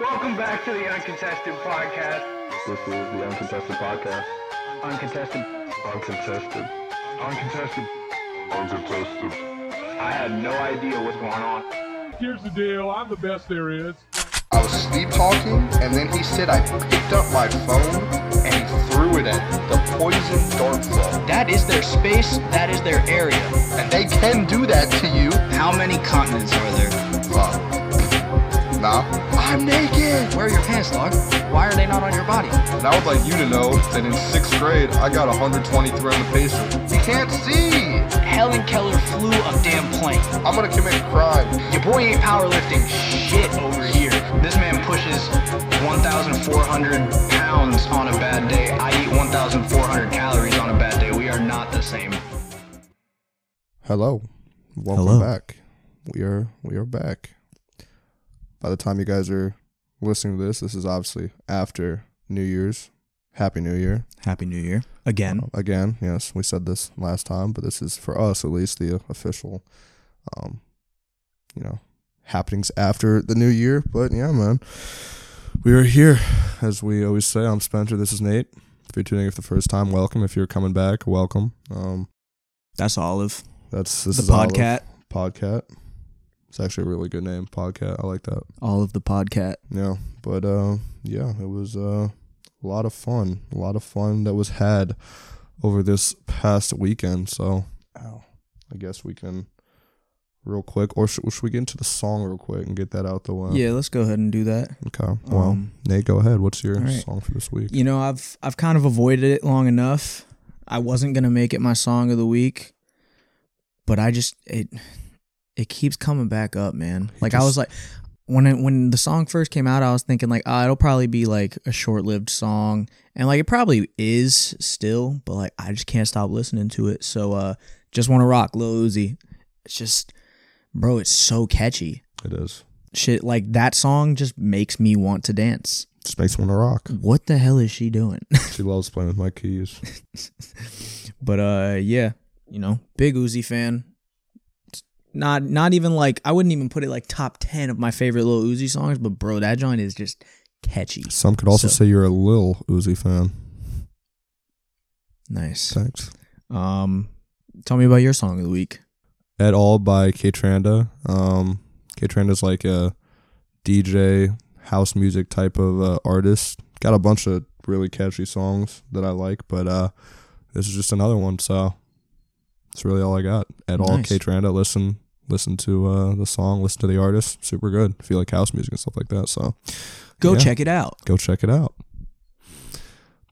Welcome back to the Uncontested Podcast. This is the Uncontested Podcast. Uncontested. Uncontested. Uncontested. Uncontested. I had no idea what's going on. Here's the deal. I'm the best there is. I was sleep talking, and then he said I picked up my phone and he threw it at the poison dart ball. That is their space, that is their area. And they can do that to you. How many continents are there? Uh, nah. I'm naked. Where are your pants, dog? Why are they not on your body? And I would like you to know that in sixth grade, I got 123 on the pacer. You can't see. Helen Keller flew a damn plane. I'm gonna commit a crime. Your boy ain't powerlifting shit over here. This man pushes 1,400 pounds on a bad day. I eat 1,400 calories on a bad day. We are not the same. Hello. Welcome Hello. back. We are we are back. By the time you guys are listening to this, this is obviously after New Year's. Happy New Year. Happy New Year again. Uh, again, yes, we said this last time, but this is for us at least the official um you know, happenings after the new year. But yeah, man. We are here. As we always say, I'm Spencer, this is Nate. If you're tuning in for the first time, welcome. If you're coming back, welcome. Um That's Olive. that's this the is Olive. podcat. It's actually a really good name. Podcat. I like that. All of the podcat. Yeah. But uh yeah, it was uh, a lot of fun. A lot of fun that was had over this past weekend. So ow. I guess we can real quick or should, should we get into the song real quick and get that out the way? Yeah, let's go ahead and do that. Okay. Well, Um, Nate, go ahead. What's your right. song for this week? You know, I've I've kind of avoided it long enough. I wasn't gonna make it my song of the week, but I just it it keeps coming back up, man. Like I was like when it, when the song first came out, I was thinking like, oh, it'll probably be like a short-lived song, and like it probably is still, but like I just can't stop listening to it. So uh, just want to rock, Lil Uzi. It's just, bro, it's so catchy. It is. Shit, like that song just makes me want to dance. Just makes me want to rock. What the hell is she doing? She loves playing with my keys. But uh yeah, you know, big Uzi fan. Not not even like I wouldn't even put it like top 10 of my favorite little Uzi songs, but bro, that joint is just catchy. Some could also So- say you're a Lil Uzi fan. Nice. Thanks. Um tell me about your song of the week. at all by Kaytranada. Um, Kaytranada's like a DJ house music type of uh, artist. Got a bunch of really catchy songs that I like, but uh, this is just another one. So that's really all I got. At all Kaytranada. Listen, listen to uh, the song. Listen to the artist. Super good. If you like house music and stuff like that, so Go Yeah. check it out. go check it out.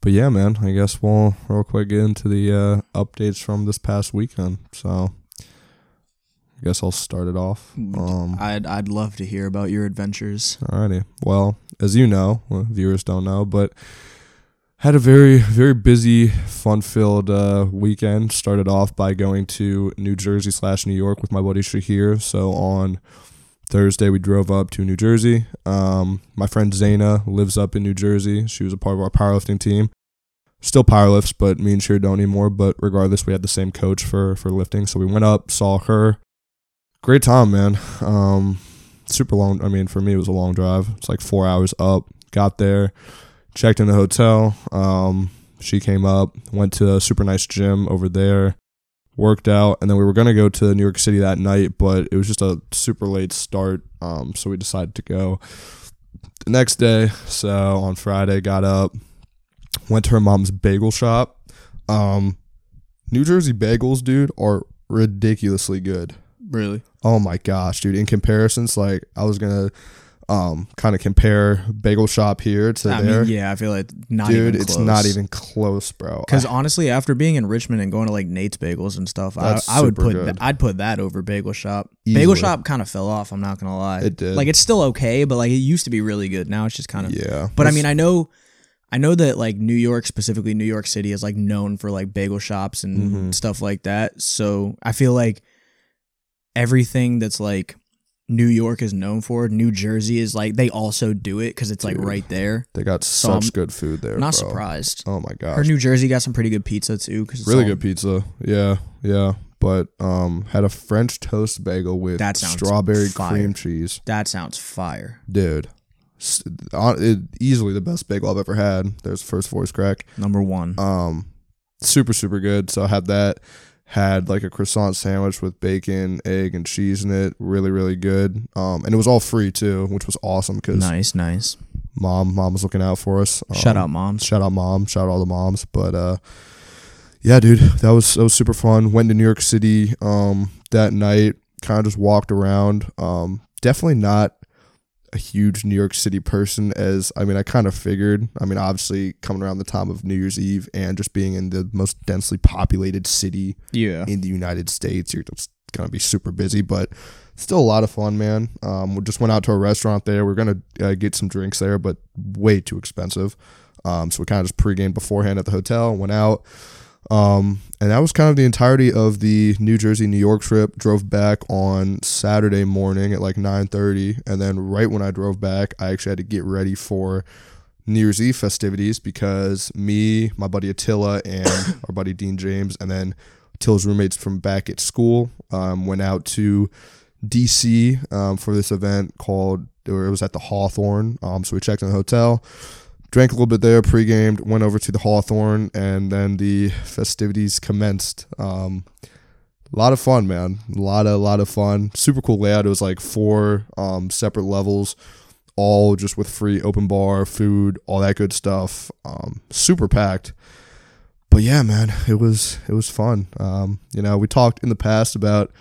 But yeah, man, I guess we'll real quick get into the uh, updates from this past weekend. So I guess I'll start it off. Um, I'd I'd love to hear about your adventures. Alrighty. Well, as you know, well, viewers don't know, but had a very, very busy, fun-filled uh, weekend. Started off by going to New Jersey slash New York with my buddy Shahir. So on Thursday, we drove up to New Jersey. Um, my friend Zaina lives up in New Jersey. She was a part of our powerlifting team. Still powerlifts, but me and Shahir don't anymore. But regardless, we had the same coach for for lifting. So we went up, saw her. Great time, man. Um, super long. I mean, for me, it was a long drive. It's like four hours up. Got there, checked in the hotel. Um, she came up, went to a super nice gym over there, worked out, and then we were gonna go to New York City that night, but it was just a super late start. Um, so we decided to go the next day. So on Friday, got up, went to her mom's bagel shop. Um, New Jersey bagels, dude, are ridiculously good. Really? Oh my gosh, dude! In comparisons, like I was gonna um kind of compare bagel shop here to I there. mean, yeah, I feel like not dude, it's not even close, bro. Because honestly, after being in Richmond and going to like Nate's Bagels and stuff, I, I would put th- I'd put that over Bagel Shop. Easily. Bagel Shop kind of fell off. I'm not gonna lie. It did. Like it's still okay, but like it used to be really good. Now it's just kind of. yeah, But I mean, I know, I know that like New York, specifically New York City, is like known for like bagel shops and Mhm. stuff like that. So I feel like everything that's like New York is known for, New Jersey is like they also do it because it's like Dude. right there. they got So such I'm good food there. Not bro. surprised. Oh my gosh, Her New Jersey got some pretty good pizza too. Cause it's really all- good pizza. Yeah, yeah. But um, had a French toast bagel with That sounds strawberry fire. cream cheese, That sounds fire. dude. It, easily the best bagel I've ever had. There's first voice crack. Number one. Um, super super good. So I had that. Had like a croissant sandwich with bacon, egg, and cheese in it. Really really good. Um, and it was all free too, which was awesome because nice, nice. mom mom was looking out for us. Shout Um, out, moms. Shout out mom. Shout out all the moms. But uh, yeah, dude, that was that was super fun. Went to New York City um that night. Kind of just walked around. Um, definitely not a huge New York City person. As I mean, I kind of figured. I mean, obviously coming around the time of New Year's Eve and just being in the most densely populated city Yeah. in the United States, you're just gonna be super busy, but still a lot of fun, man. Um, we just went out to a restaurant there. We are gonna uh, get some drinks there, but way too expensive. Um, so we kind of just pregame beforehand at the hotel, went out. Um, and that was kind of the entirety of the New Jersey New York trip. Drove back on Saturday morning at like 9:30, and then right when I drove back, I actually had to get ready for New Year's Eve festivities because me, my buddy Attila, and our buddy Dean James, and then Attila's roommates from back at school um, went out to DC um, for this event called, it was at the Hawthorne. Um, so we checked in the hotel, drank a little bit there, pre-gamed, went over to the Hawthorne, and then the festivities commenced. Um, a lot of fun, man. A lot of, a lot of fun. Super cool layout. It was like four um, separate levels, all just with free open bar, food, all that good stuff. Um, super packed. But yeah, man, it was it was fun. Um, you know, we talked in the past about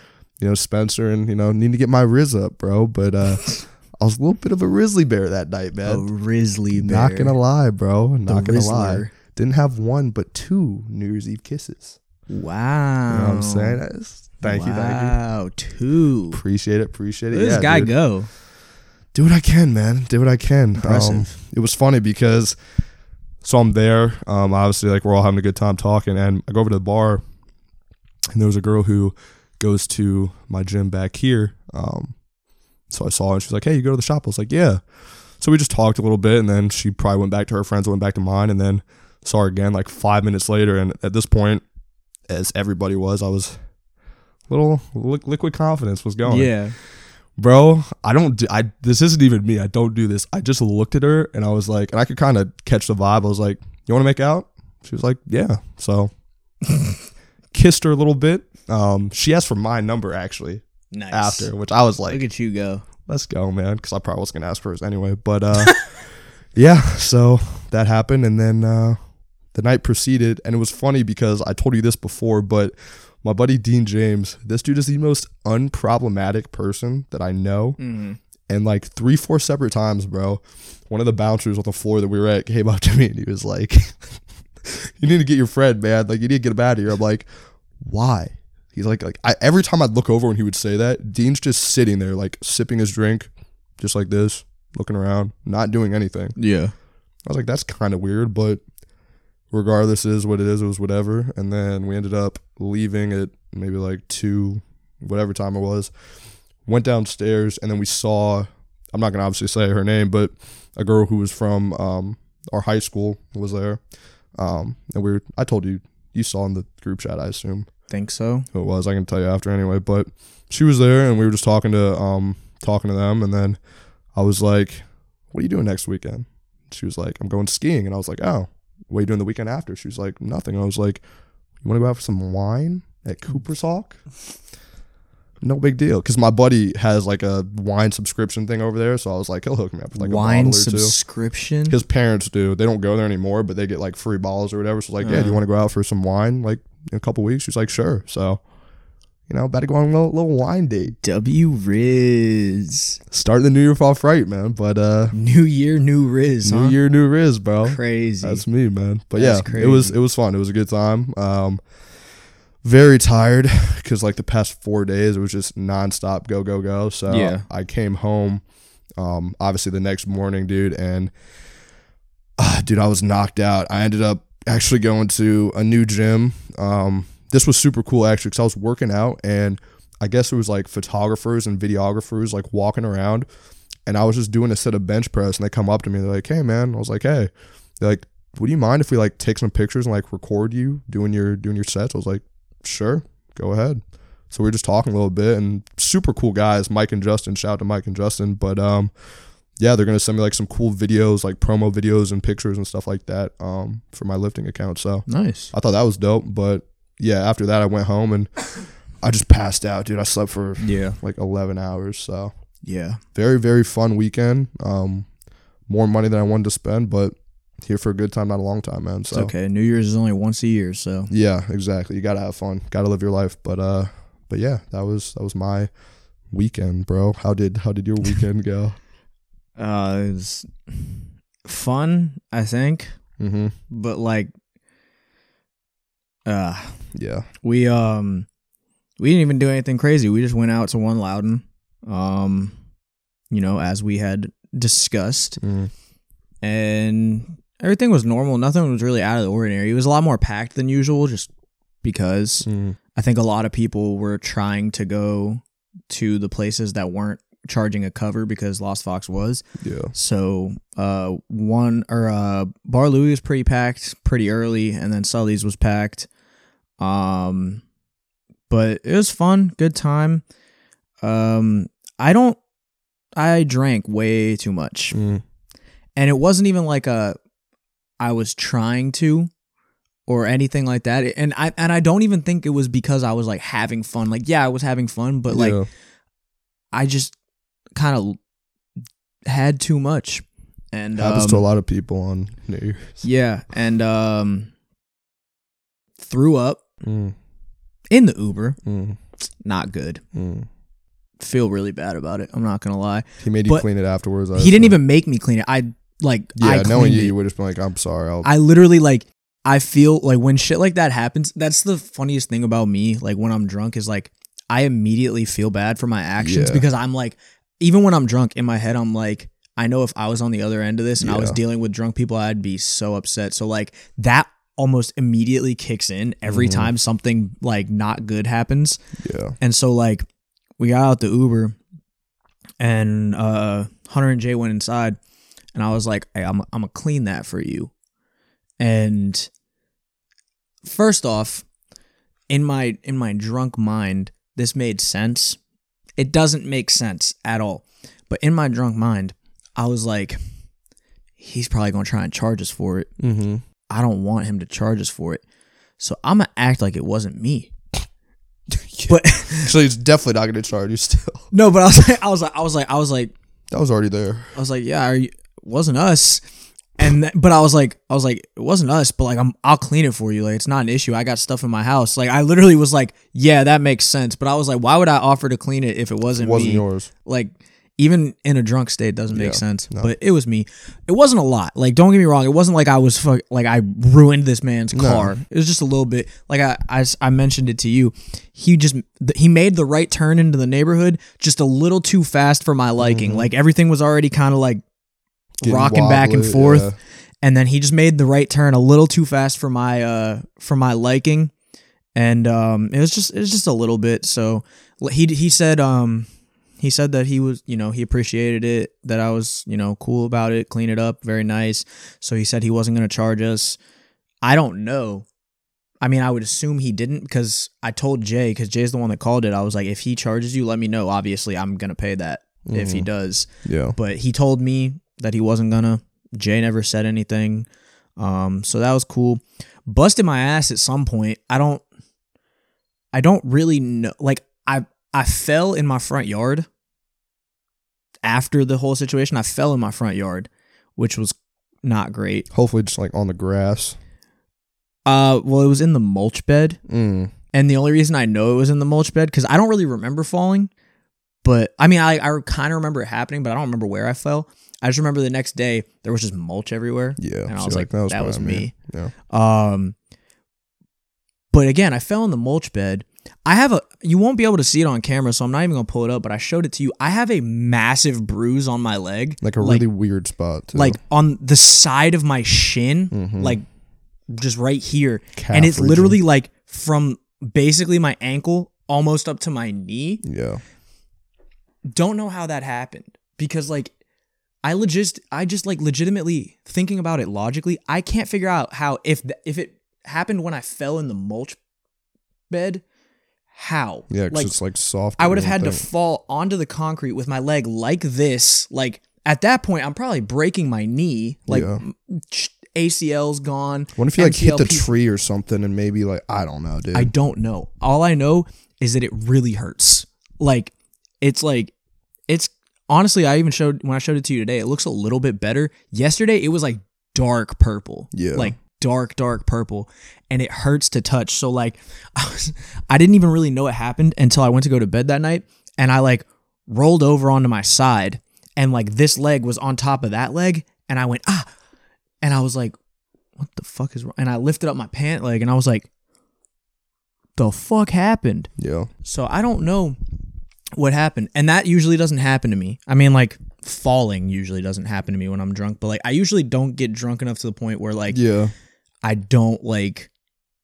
you know Spencer and you know need to get my Riz up, bro. But uh, I was a little bit of a Rizzly bear that night, man. A. Rizzly bear. Not gonna lie, bro. Not gonna lie. Didn't have one but two New Year's Eve kisses. Wow. You know what I'm saying? That's- Thank you, thank you. Wow, two. Appreciate it, appreciate it. Where yeah, this guy dude. go? do what I can, man. Do what I can. Impressive. Um, it was funny because so I'm there. Um, obviously, like we're all having a good time talking, and I go over to the bar, and there was a girl who goes to my gym back here. Um, so I saw her, and she's like, "Hey, you go to the shop?" I was like, "Yeah." So we just talked a little bit, and then she probably went back to her friends, went back to mine, and then saw her again like five minutes later. And at this point, as everybody was, I was a little li- liquid confidence was going Yeah. bro i don't do i this isn't even me i don't do this i just looked at her and i was like and i could kind of catch the vibe i was like you want to make out she was like yeah so kissed her a little bit um she asked for my number actually Nice. after which i was like Look at you go. let's go man because i probably was gonna ask for hers anyway but uh yeah so that happened and then uh the night proceeded and it was funny because i told you this before but my buddy dean james this dude is the most unproblematic person that i know Mm-hmm. and like three, four separate times, bro, one of the bouncers on the floor that we were at came up to me and he was like, "You need to get your friend, man. Like, you need to get him out of here." I'm like, "Why?" He's like, "Like I, every time I'd look over when he would say that, Dean's just sitting there, like sipping his drink, just like this, looking around, not doing anything." Yeah. I was like, "That's kind of weird," but regardless, is what it is. It was whatever. And then we ended up leaving at maybe like two, whatever time it was went downstairs and then we saw I'm not gonna obviously say her name, but a girl who was from um, our high school was there. Um, and we were I told you you saw in the group chat, I assume Think so. who it was. I can tell you after anyway. But she was there and we were just talking to um talking to them and then I was like, What are you doing next weekend? She was like, I'm going skiing and I was like, Oh, what are you doing the weekend after? She was like, Nothing. I was like, You wanna go out for some wine at Cooper's Hawk? No big deal, because my buddy has like a wine subscription thing over there, so I was like, he'll hook me up with like a Wine bottle or two. subscription. His parents do. They don't go there anymore, but they get like free bottles or whatever. So like, yeah, do you want to go out for some wine like in a couple weeks? She's like, sure. So, you know, about to go on a little, little wine date. W Riz. Start the new year off right, man. But uh, New year, new Riz. new huh? year, new Riz, bro. Crazy. That's me, man. But That's yeah, it was it was fun. It was a good time. Um, very tired because like the past four days it was just nonstop go go go. So Yeah. I came home, um, obviously the next morning, dude, and ah, dude, I was knocked out. I ended up actually going to a new gym. Um, this was super cool actually because I was working out and I guess it was like photographers and videographers like walking around and I was just doing a set of bench press and they come up to me they're like, "Hey man," I was like, "Hey," they're like, "Would you mind if we like take some pictures and like record you doing your doing your sets?" I was like, "Sure, go ahead." So we were just talking a little bit and super cool guys, Mike and Justin. Shout out to Mike and Justin, but um, yeah, they're gonna send me like some cool videos, like promo videos and pictures and stuff like that, um, for my lifting account. So Nice. I thought that was dope. But yeah, after that, I went home and I just passed out, dude. I slept for Yeah. like 11 hours. So Yeah. very, very fun weekend. Um, more money than I wanted to spend, but here for a good time, not a long time, man. It's So okay. New Year's is only once a year, so yeah, exactly. You gotta have fun. Gotta live your life. But uh, but yeah, that was that was my weekend, bro. How did how did your weekend go? uh it was fun, I think. mm-hmm. But like uh Yeah. we um we didn't even do anything crazy. We just went out to one Loudoun. Um you know, as we had discussed. Mm. and everything was normal. Nothing was really out of the ordinary. It was a lot more packed than usual, just because Mm. I think a lot of people were trying to go to the places that weren't charging a cover because Lost Fox was. Yeah. So, uh, one or uh, Bar Louie was pretty packed pretty early, and then Sully's was packed. Um, but it was fun, good time. Um, I don't. I drank way too much Mm. and it wasn't even like a I was trying to or anything like that. And I and I don't even think it was because I was like having fun. Like yeah, I was having fun, but like yeah. I just kind of had too much. And happens um, to a lot of people on New Year's. Yeah, and um threw up Mm. in the Uber. Mm. Not good. Mm. Feel really bad about it. I'm not going to lie. He made you But clean it afterwards. I He didn't even make me clean it. I like Yeah, I knowing you, it. you would just been like, "I'm sorry." I'll. I literally like I feel like when shit like that happens, that's the funniest thing about me. Like when I'm drunk is like I immediately feel bad for my actions Yeah. because I'm like even when I'm drunk in my head I'm like I know if I was on the other end of this and I was dealing with drunk people I'd be so upset. So like that almost immediately kicks in every Mhm. time something like not good happens. yeah. And so like we got out the Uber and uh Hunter and Jay went inside and I was like, hey, I'm I'm gonna clean that for you. And first off, in my in my drunk mind, this made sense. It doesn't make sense at all. But in my drunk mind, I was like, he's probably gonna try and charge us for it. Mm-hmm. I don't want him to charge us for it. So I'm gonna act like it wasn't me. But So he's definitely not going to charge you still. No, but I was like, I was like, I was like, I was like, That was already there. I was like, yeah, are you, it wasn't us. And th- but I was like, I was like, it wasn't us, but like, I'm, I'll clean it for you. Like, it's not an issue. I got stuff in my house. Like, I literally was like, yeah, that makes sense. But I was like, why would I offer to clean it if it It wasn't, wasn't me? yours. Like, even in a drunk state, it doesn't make Yeah, sense. no. But it was me. It wasn't a lot. Like, don't get me wrong. It wasn't like I was fuck, like I ruined this man's car. It was just a little bit. Like I, I, s- I mentioned it to you. He just th- he made the right turn into the neighborhood just a little too fast for my liking. Like everything was already kind of like Mm-hmm. Getting rocking back and forth yeah. and then he just made the right turn a little too fast for my uh for my liking and um it was just it was just a little bit so he he said um he said that he was you know he appreciated it that I was you know cool about it clean it up very nice so he said he wasn't going to charge us I don't know I mean I would assume he didn't because I told Jay cuz Jay's the one that called it I was like if he charges you let me know obviously I'm going to pay that if he Mhm. does Yeah. but he told me that he wasn't gonna. Jay never said anything. Um, so that was cool. Busted my ass at some point. I don't I don't really know like I I fell in my front yard after the whole situation. I fell in my front yard, which was not great. Hopefully, just like on the grass. Uh well it was in the mulch bed. Mm. And the only reason I know it was in the mulch bed, because I don't really remember falling, but I mean, I, I kind of remember it happening, but I don't remember where I fell. I just remember the next day there was just mulch everywhere. Yeah. And I was you're like, that was, probably me. Yeah. Um, but again, I fell in the mulch bed. I have a, you won't be able to see it on camera, so I'm not even gonna pull it up, but I showed it to you. I have a massive bruise on my leg, Like a really weird spot. Too. like on the side of my shin, Mhm. like just right here. Calf and it's region. literally like from basically my ankle almost up to my knee. Yeah. Don't know how that happened because like I legit I just like legitimately thinking about it logically, I can't figure out how if th- if it happened when I fell in the mulch bed, how? Yeah. Because like it's like soft. I would have had to fall onto the concrete with my leg like this, like at that point, I'm probably breaking my knee. Like Yeah. ACL's gone. What if you like hit the tree or something and maybe like I don't know, dude. I don't know. All I know is that it really hurts. Like it's like it's honestly I even showed when I showed it to you today, it looks a little bit better. Yesterday it was like dark purple. Yeah. Like dark dark purple and it hurts to touch. So like I was I didn't even really know it happened until I went to go to bed that night and I like rolled over onto my side and like this leg was on top of that leg and I went ah and I was like what the fuck is wrong? And I lifted up my pant leg and I was like the fuck happened? yeah. So I don't know what happened. And that usually doesn't happen to me. I mean, like falling usually doesn't happen to me when I'm drunk, but like I usually don't get drunk enough to the point where like Yeah. I don't like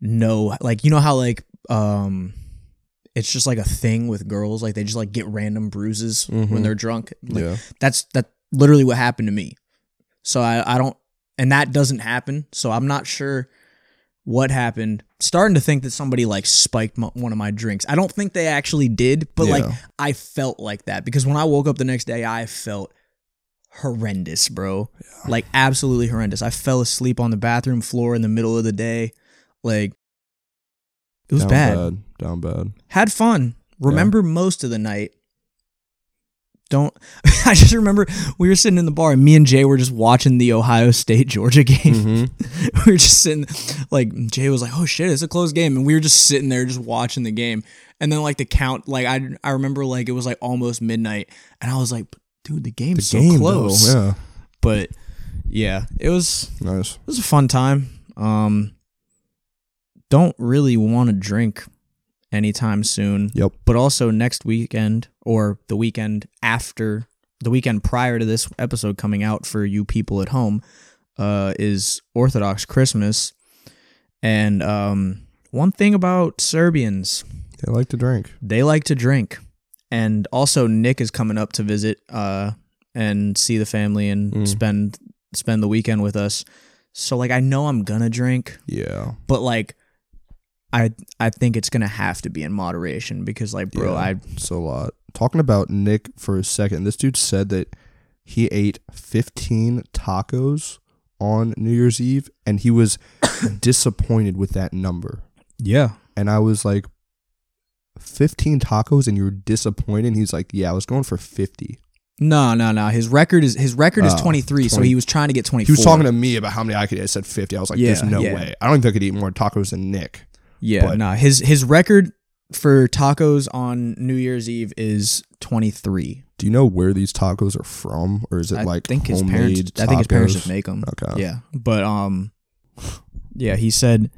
know like you know how like um it's just like a thing with girls like they just like get random bruises when Mhm. they're drunk. Like yeah. that's that literally what happened to me. So I I don't and that doesn't happen. So I'm not sure what happened. Starting to think that somebody like spiked m one of my drinks. I don't think they actually did, but like I felt like that because when I woke up the next day, I felt horrendous, bro. Like absolutely horrendous. I fell asleep on the bathroom floor in the middle of the day. Like it was Down bad. Down bad. Had fun. Remember most of the night. Don't I just remember we were sitting in the bar and me and Jay were just watching the Ohio State Georgia game. Mm-hmm. we were just sitting like Jay was like, "Oh shit, it's a close game." And we were just sitting there just watching the game. And then like the count like I I remember like it was like almost midnight and I was like, "Dude, the game's so Game close." though. Yeah. But yeah, it was Nice. it was a fun time. Um don't really want to drink anytime soon. Yep. But also next weekend or the weekend after the weekend prior to this episode coming out for you people at home uh is Orthodox Christmas. And um one thing about Serbians, They like to drink. they like to drink. And also Nick is coming up to visit uh and see the family and Mm. spend spend the weekend with us. So like I know I'm gonna drink, Yeah. but like I I think it's gonna have to be in moderation because like bro, Yeah. I It's a lot. Talking about Nick for a second, this dude said that he ate 15 tacos on New Year's Eve and he was disappointed with that number. yeah. And I was like, 15 tacos and you were disappointed? And he's like, yeah, I was going for 50. No, no, no. His record is his record is Oh, 23, so he was trying to get 24. He was talking to me about how many I could eat. I said 50. I was like, there's no yeah. way. I don't think I could eat more tacos than Nick. Yeah, but- no. His his record for tacos on New Year's Eve is 23. Do you know where these tacos are from? Or is it I like think his parents I think his parents tacos? just make them. Okay. Yeah. But um yeah, he said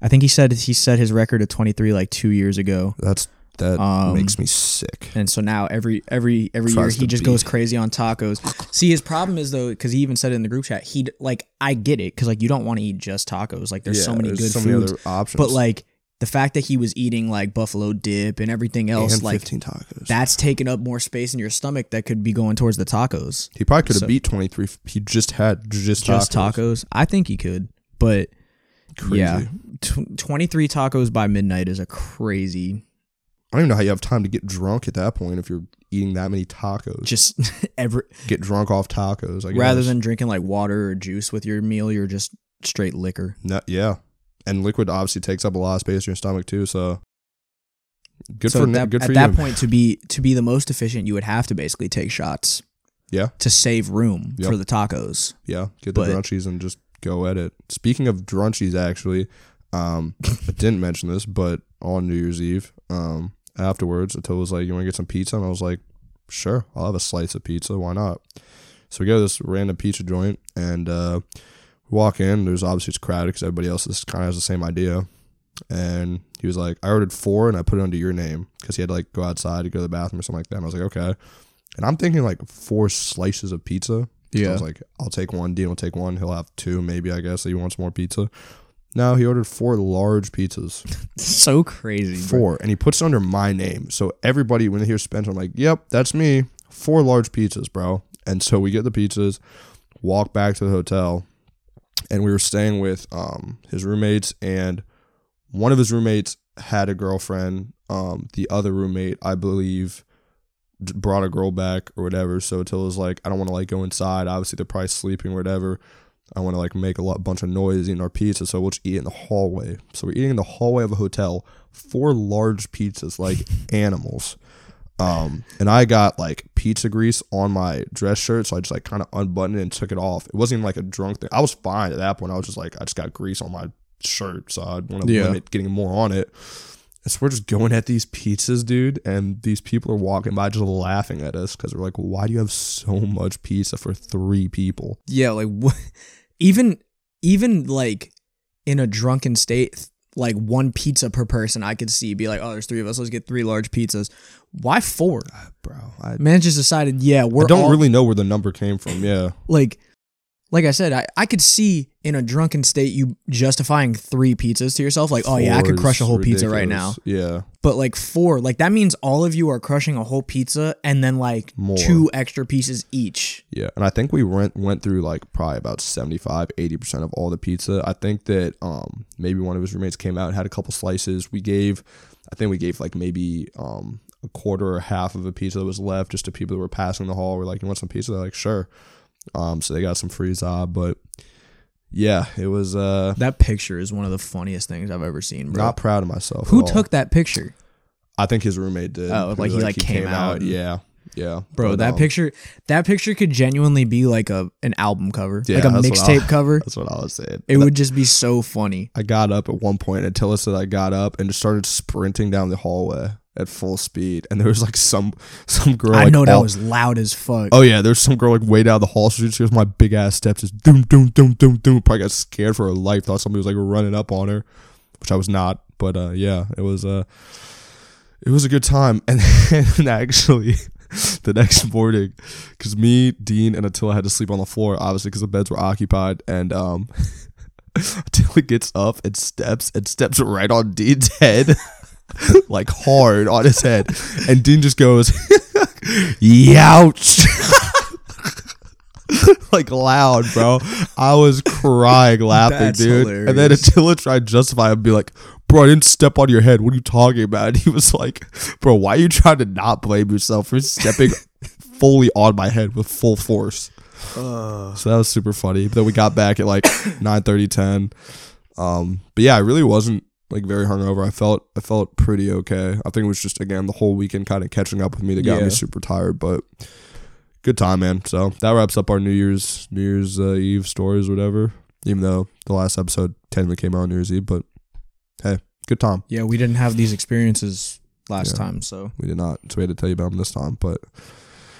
I think he said he set his record at 23 like 2 years ago. That's that Um, makes me sick. And so now every every every year he just beat. goes crazy on tacos. See, his problem is though cuz he even said it in the group chat, he like I get it cuz like you don't want to eat just tacos. Like there's so many there's good so foods. many other options. but like the fact that he was eating like buffalo dip and everything else and like 15 tacos. that's taking up more space in your stomach that could be going towards the tacos. he probably could have so- beat 23 if he just had just, Just tacos. tacos. I think he could. But Crazy. yeah, tw 23 tacos by midnight is a crazy I don't even know how you have time to get drunk at that point if you're eating that many tacos. just every get drunk off tacos. I guess. rather than drinking like water or juice with your meal, you're just straight liquor. No- yeah, and liquid obviously takes up a lot of space in your stomach too. So good so for that, Good at for that you. point to be to be the most efficient, you would have to basically take shots Yeah, to save room Yep. for the tacos. yeah. Get the But- drunchies and just go at it. Speaking of drunchies, actually, um, I didn't mention this, but on New Year's Eve, um, afterwards, Attila was like, "You want to get some pizza?" And I was like, "Sure, I'll have a slice of pizza. Why not?" So we go to this random pizza joint and uh, walk in. There's obviously it's crowded because everybody else is kind of has the same idea. And he was like, "I ordered four and I put it under your name because he had to like go outside to go to the bathroom or something like that." And I was like, "Okay." And I'm thinking like four slices of pizza. So I was like, I'll take one. Dean will take one. He'll have two, maybe, I guess, he wants more pizza. No, he ordered four large pizzas. so crazy. bro. Four. And he puts it under my name. So everybody, when they hear Spencer, I'm like, yep, that's me. Four large pizzas, bro. And so we get the pizzas, walk back to the hotel, and we were staying with um, his roommates, and one of his roommates had a girlfriend. Um, the other roommate, I believe, brought a girl back or whatever. So Attila was like, I don't want to like go inside. Obviously, they're probably sleeping or whatever. I want to like make a lot, bunch of noise eating our pizza, so we'll just eat in the hallway. So we're eating in the hallway of a hotel, four large pizzas like animals. Um, and I got like pizza grease on my dress shirt, so I just like kind of unbuttoned it and took it off. It wasn't even like a drunk thing. I was fine at that point. I was just like, I just got grease on my shirt, so I'd want to Yeah. limit getting more on it. And so we're just going at these pizzas, dude, and these people are walking by just laughing at us because they're like, "Why do you have so much pizza for three people?" Yeah, like what? Even even like in a drunken state, like one pizza per person, I could see be like, oh, there's three of us. Let's get three large pizzas. Why four? Uh, bro, I, Man just decided, yeah, we're I don't all- really know where the number came from. Yeah, like like I said, I, I could see in a drunken state you justifying three pizzas to yourself, like, oh yeah, I could crush a whole pizza right now. Yeah, But like four, like that means all of you are crushing a whole pizza and then like More. two extra pieces each. Yeah, and I think we went went through like probably about 75 80% of all the pizza. I think that um maybe one of his roommates came out and had a couple slices. We gave I think we gave like maybe um a quarter or half of a pizza that was left just to people that were passing the hall. We're like, "You want some pizza?" They're like, "Sure." Um so they got some free zob, but yeah, it was uh That picture is one of the funniest things I've ever seen, bro. not proud of myself. Who took that picture? I think his roommate did. Oh, like he, like, came out and- Yeah. Yeah. Bro, But, that um, picture that picture could genuinely be like a an album cover. Yeah, like a that's what I- mixtape cover. That's what I was saying. It would just be so funny. I got up at one point and Attila said I got up and just started sprinting down the hallway at full speed. And there was like some some girl. I like, know that all- was loud as fuck. Oh yeah, there's some girl like way down the hall. So she goes my big ass steps, just doom doom doom doom doom. Probably got scared for her life. Thought somebody was like running up on her, which I was not. But uh, yeah, it was uh, it was a good time. And then actually, the next morning, because me, Dean, and Attila had to sleep on the floor, obviously because the beds were occupied, and um. Attila gets up and steps and steps right on Dean's head, like hard on his head, and Dean just goes, "Youch!" like loud, bro. I was crying laughing, That's dude. And then. Attila tried to justify and be like, "Bro, I didn't step on your head. What are you talking about?" And he was like, "Bro, why are you trying to not blame yourself for stepping fully on my head with full force?" So that was super funny. But then we got back at like 9 30, 10. Um, but yeah, I really wasn't like very hungover. I felt I felt pretty okay. I think it was just again the whole weekend kind of catching up with me that got Yeah. me super tired, but good time, man. So that wraps up our New Year's New Year's uh, Eve stories, whatever. Even though the last episode technically came out on New Year's Eve, but hey, good time. Yeah, we didn't have these experiences last Yeah. time, so We did not, so we had to tell you about them this time. But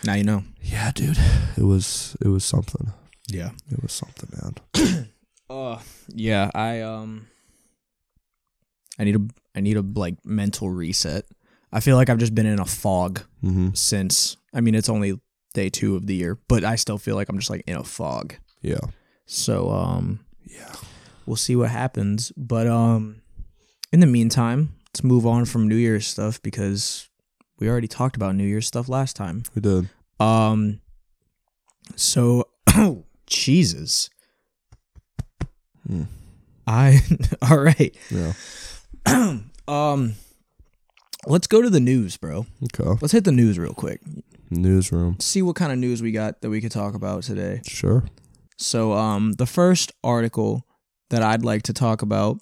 now you know. yeah, dude, it was it was something. Yeah. It was something, man. Uh yeah, I um I need a I need a like mental reset. I feel like I've just been in a fog hmm since I mean it's only day 2 of the year, but I still feel like I'm just like in a fog. Yeah, So um yeah. we'll see what happens, but um in the meantime, let's move on from New Year's stuff because we already talked about New Year's stuff last time. We did. Um so oh Jesus. Hmm. I all right. Yeah. um let's go to the news, bro. Okay. Let's hit the news real quick. Newsroom. See what kind of news we got that we could talk about today. Sure. So um the first article that I'd like to talk about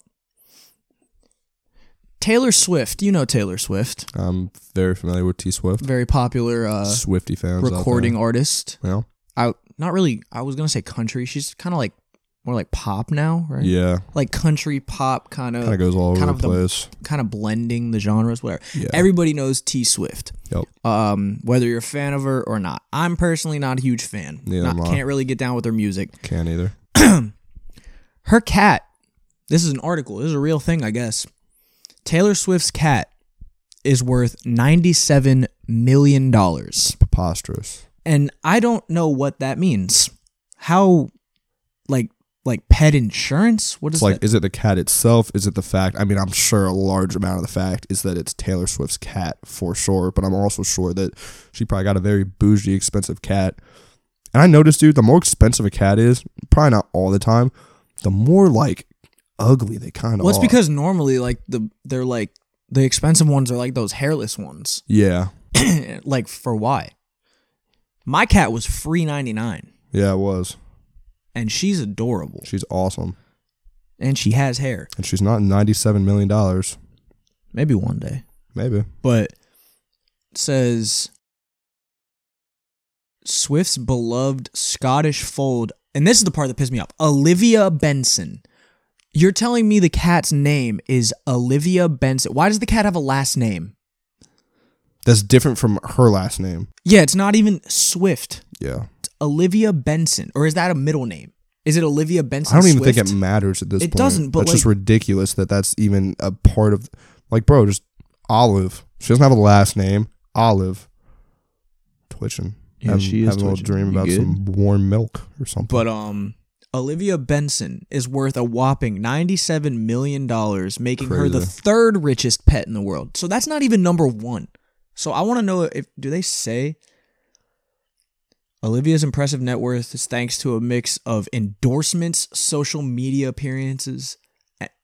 Taylor Swift. You know Taylor Swift. I'm very familiar with T Swift. Very popular uh Swifty fans. recording artist. Yeah. I not really I was going to say country. She's kind of like more like pop now, right? Yeah. Like country pop kind of Kind of goes all over kind the of the- place. kind of blending the genres whatever. Yeah. everybody knows T Swift. Yep. Um, whether you're a fan of her or not. I'm personally not a huge fan. Not- can't really get down with her music. Can't either. Her cat. This is an article. This is a real thing, I guess. Taylor Swift's cat is worth 97 million dollars. Preposterous. And I don't know what that means. How like like pet insurance? What is It's like, that? is it the cat itself? Is it the fact? I mean, I'm sure a large amount of the fact is that it's Taylor Swift's cat for sure, but I'm also sure that she probably got a very bougie, expensive cat. And I noticed, dude, the more expensive a cat is, probably not all the time, the more like ugly they kind of Well, it's are. because normally like the they're like the expensive ones are like those hairless ones. yeah, like for why? My cat was free ninety nine, Yeah, it was. And she's adorable, She's awesome, and she has hair. and she's not ninety-seven million dollars. Maybe one day, Maybe. but says Swift's beloved Scottish fold, and this is the part that pissed me off. Olivia Benson. You're telling me the cat's name is Olivia Benson. Why does the cat have a last name? That's different from her last name. Yeah, it's not even Swift. Yeah. It's Olivia Benson. Or is that a middle name? Is it Olivia Benson? I don't even Swift? think it matters at this It point. doesn't, but that's just ridiculous that that's even a part of. Like, bro, just Olive. She doesn't have a last name. Olive. Twitching. Yeah, having, she is having a little dream about some warm milk or something. But um, Olivia Benson is worth a whopping ninety-seven million dollars, making her the third richest pet in the world. So that's not even number one. So I want to know if do they say Olivia's impressive net worth is thanks to a mix of endorsements, social media appearances,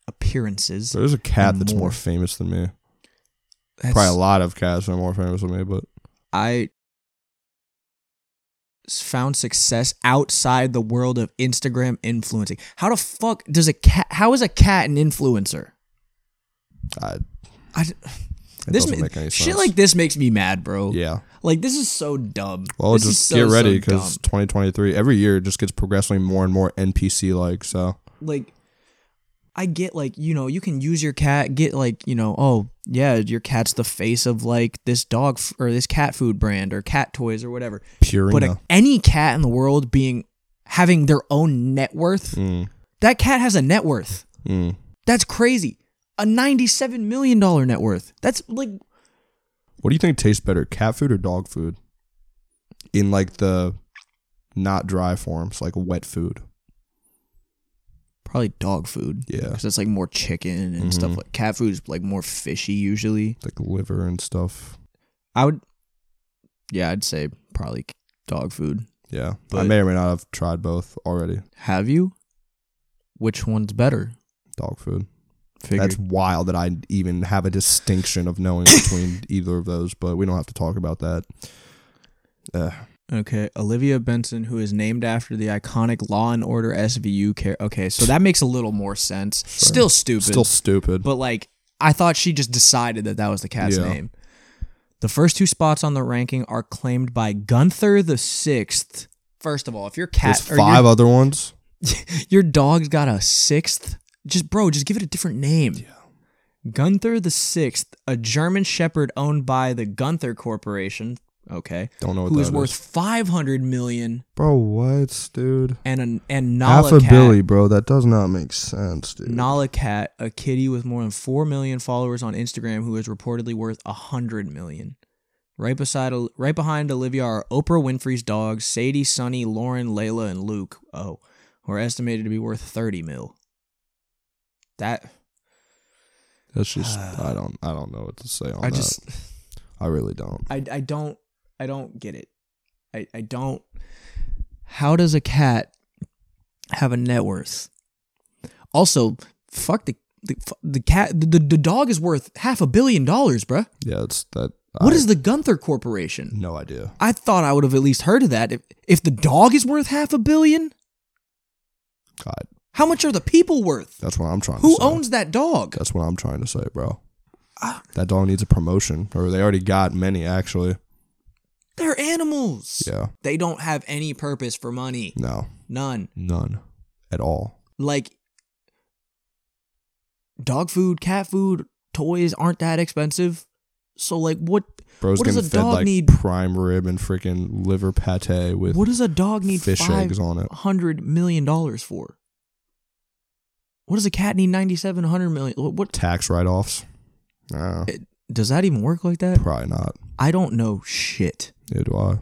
appearances. There's a cat that's more. more famous than me. That's- Probably a lot of cats are more famous than me, but I found success outside the world of Instagram influencing. How the fuck does a cat? How is a cat an influencer? I, I, this ma- make any sense. shit like this makes me mad, bro. yeah. Like this is so dumb. Well, this is just so, get ready because dumb. 2023 every year just gets progressively more and more NPC like. So like I get like you know you can use your cat get like you know oh yeah your cat's the face of like this dog f- or this cat food brand or cat toys or whatever. Purina. But a, any cat in the world being having their own net worth, Mm, that cat has a net worth. mm. That's crazy. A ninety-seven million dollar net worth. That's like What do you think tastes better, cat food or dog food? In like the not dry forms, like wet food. probably dog food. Yeah. because it's like more chicken and stuff Mhm. like cat food is like more fishy usually. like liver and stuff. I would, yeah, I'd say probably dog food. Yeah, I may or may not have tried both already. Have you? Which one's better? Dog food. Figured. That's wild that I even have a distinction of knowing between either of those, but we don't have to talk about that. Uh, Okay, Olivia Benson, who is named after the iconic Law and Order SVU care. Okay, so that makes a little more sense. Still stupid, still stupid. but like I thought she just decided that that was the cat's Yeah. name. The first two spots on the ranking are claimed by Gunther the Sixth. First of all, if your cat There's five other ones. your dog's got a sixth, just bro, just give it a different name. Gunther the Sixth, a German Shepherd owned by the Gunther Corporation. Okay, Don't know what who is worth five hundred million, Bro, what, dude? and a, and Nala Half a Cat, billy, bro. That does not make sense, dude. Nala Cat, a kitty with more than four million followers on Instagram, who is reportedly worth a hundred million. Right beside, right behind Olivia are Oprah Winfrey's dogs, Sadie, Sunny, Lauren, Layla, and Luke. Oh, who are estimated to be worth thirty mil. That That's just I don't I don't know what to say on that. I that. just I really don't. I I don't I don't get it. I I don't. How does a cat have a net worth? Also, fuck the the, the cat the, the, the dog is worth half a billion dollars, bruh. Yeah, it's that. What I, is the Gunther Corporation? No idea. I thought I would have at least heard of that. If if the dog is worth half a billion, God, how much are the people worth? that's what I'm trying. Who to say. Who owns that dog? That's what I'm trying to say, bro. Ah. That dog needs a promotion, or they already got many actually. They're animals. Yeah, They don't have any purpose for money. no, None. none at all. like dog food, cat food, toys aren't that expensive. So like what Bro's What does a fed dog like need? prime rib and freaking liver pate with what does a dog need fish eggs on it. hundred million dollars for? What does a cat need ninety seven hundred million? What, what Tax write offs. Nah, does that even work like that? probably not. I don't know shit. Neither do I.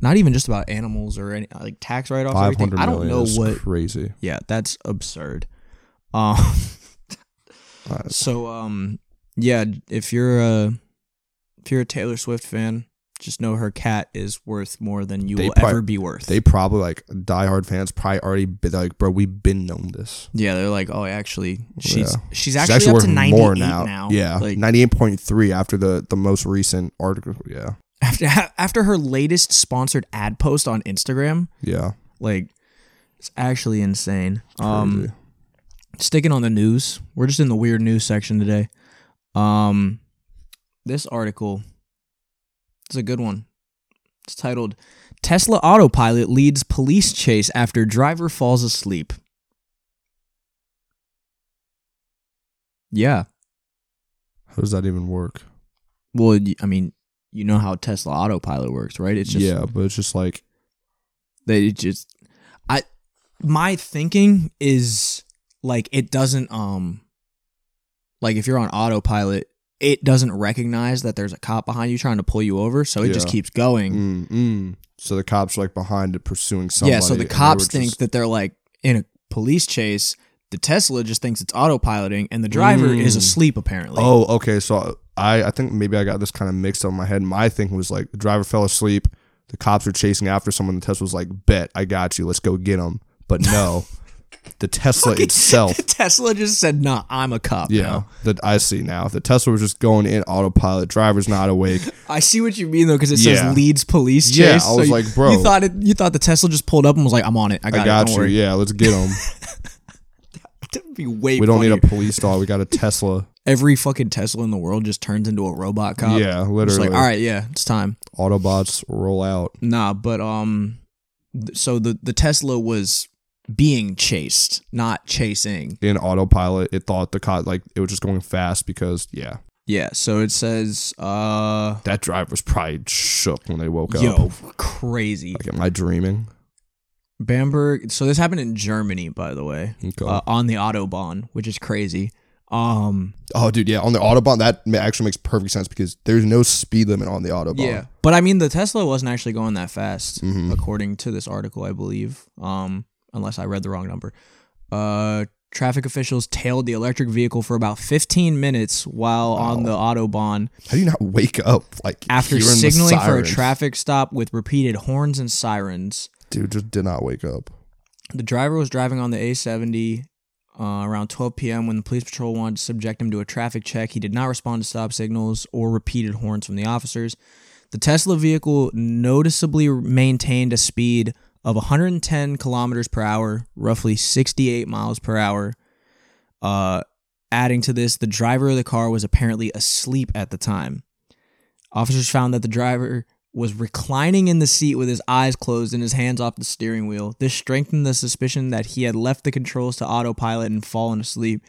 Not even just about animals or any like tax write offs. Five Everything. hundred I don't million know is what. crazy. Yeah, that's absurd. Um. Uh, So um yeah, if you're a if you're a Taylor Swift fan, just know her cat is worth more than you They will prob- ever be worth. They probably like diehard fans probably already be like, bro, we've been known this. yeah, they're like, oh, actually, she's Yeah. she's actually, up to ninety eight now. Yeah, like ninety eight point three after the the most recent article. Yeah, after after her latest sponsored ad post on Instagram, yeah. like it's actually insane. Um, Crazy. sticking on the news, we're just in the weird news section today. Um, this article is a good one. It's titled "Tesla Autopilot Leads Police Chase After Driver Falls Asleep." Yeah, How does that even work? well, I mean, you know how Tesla Autopilot works, right? It's just yeah, but it's just like they just i my thinking is like it doesn't um like if you're on autopilot it doesn't recognize that there's a cop behind you trying to pull you over so it just keeps going mm, mm. so the cops are like behind it pursuing somebody. yeah so the cops think just- that they're like in a police chase the tesla just thinks it's autopiloting and the driver is Mm. asleep apparently Oh, okay. So I I think maybe I got this kind of mixed up in my head. My thing was like the driver fell asleep. The cops were chasing after someone. The Tesla was like, "Bet I got you. Let's go get him." But no, the Tesla itself. tesla just said nah i'm a cop Yeah, that I see now. The Tesla was just going in autopilot. Driver's not awake. I see what you mean though, because it Yeah. says leads police chase. Yeah, I so was you- like, bro. you thought it, you thought the Tesla just pulled up and was like, "I'm on it. I got, I got it. You. worry." Yeah, let's get him. That'd be way. we don't need a police dog. We got a Tesla. Every fucking Tesla in the world just turns into a robot cop. Yeah, It's literally. like, all right, yeah, it's time. Autobots roll out. Nah, but um, so the the Tesla was being chased, not chasing. In autopilot, it thought the car like it was just going fast because yeah, Yeah. So it says, uh, that driver was probably shook when they woke up. yo, crazy. Like, am I dreaming? Bamberg. So this happened in Germany, by the way, Okay. uh, on the autobahn, which is crazy. Um, Oh, dude, yeah. On the autobahn, that actually makes perfect sense because there's no speed limit on the autobahn. Yeah, but I mean, the Tesla wasn't actually going that fast, Mhm. according to this article, I believe. Um, unless I read the wrong number. Uh, traffic officials tailed the electric vehicle for about 15 minutes while on the autobahn How do you not wake up like after signaling for a traffic stop with repeated horns and sirens. Dude, just did not wake up. The driver was driving on the A70 uh, around 12 p.m. when the police patrol wanted to subject him to a traffic check. He did not respond to stop signals or repeated horns from the officers. The Tesla vehicle noticeably maintained a speed of 110 kilometers per hour, roughly 68 miles per hour. Uh, adding to this, the driver of the car was apparently asleep at the time. Officers found that the driver was reclining in the seat with his eyes closed and his hands off the steering wheel. This strengthened the suspicion that he had left the controls to autopilot and fallen asleep.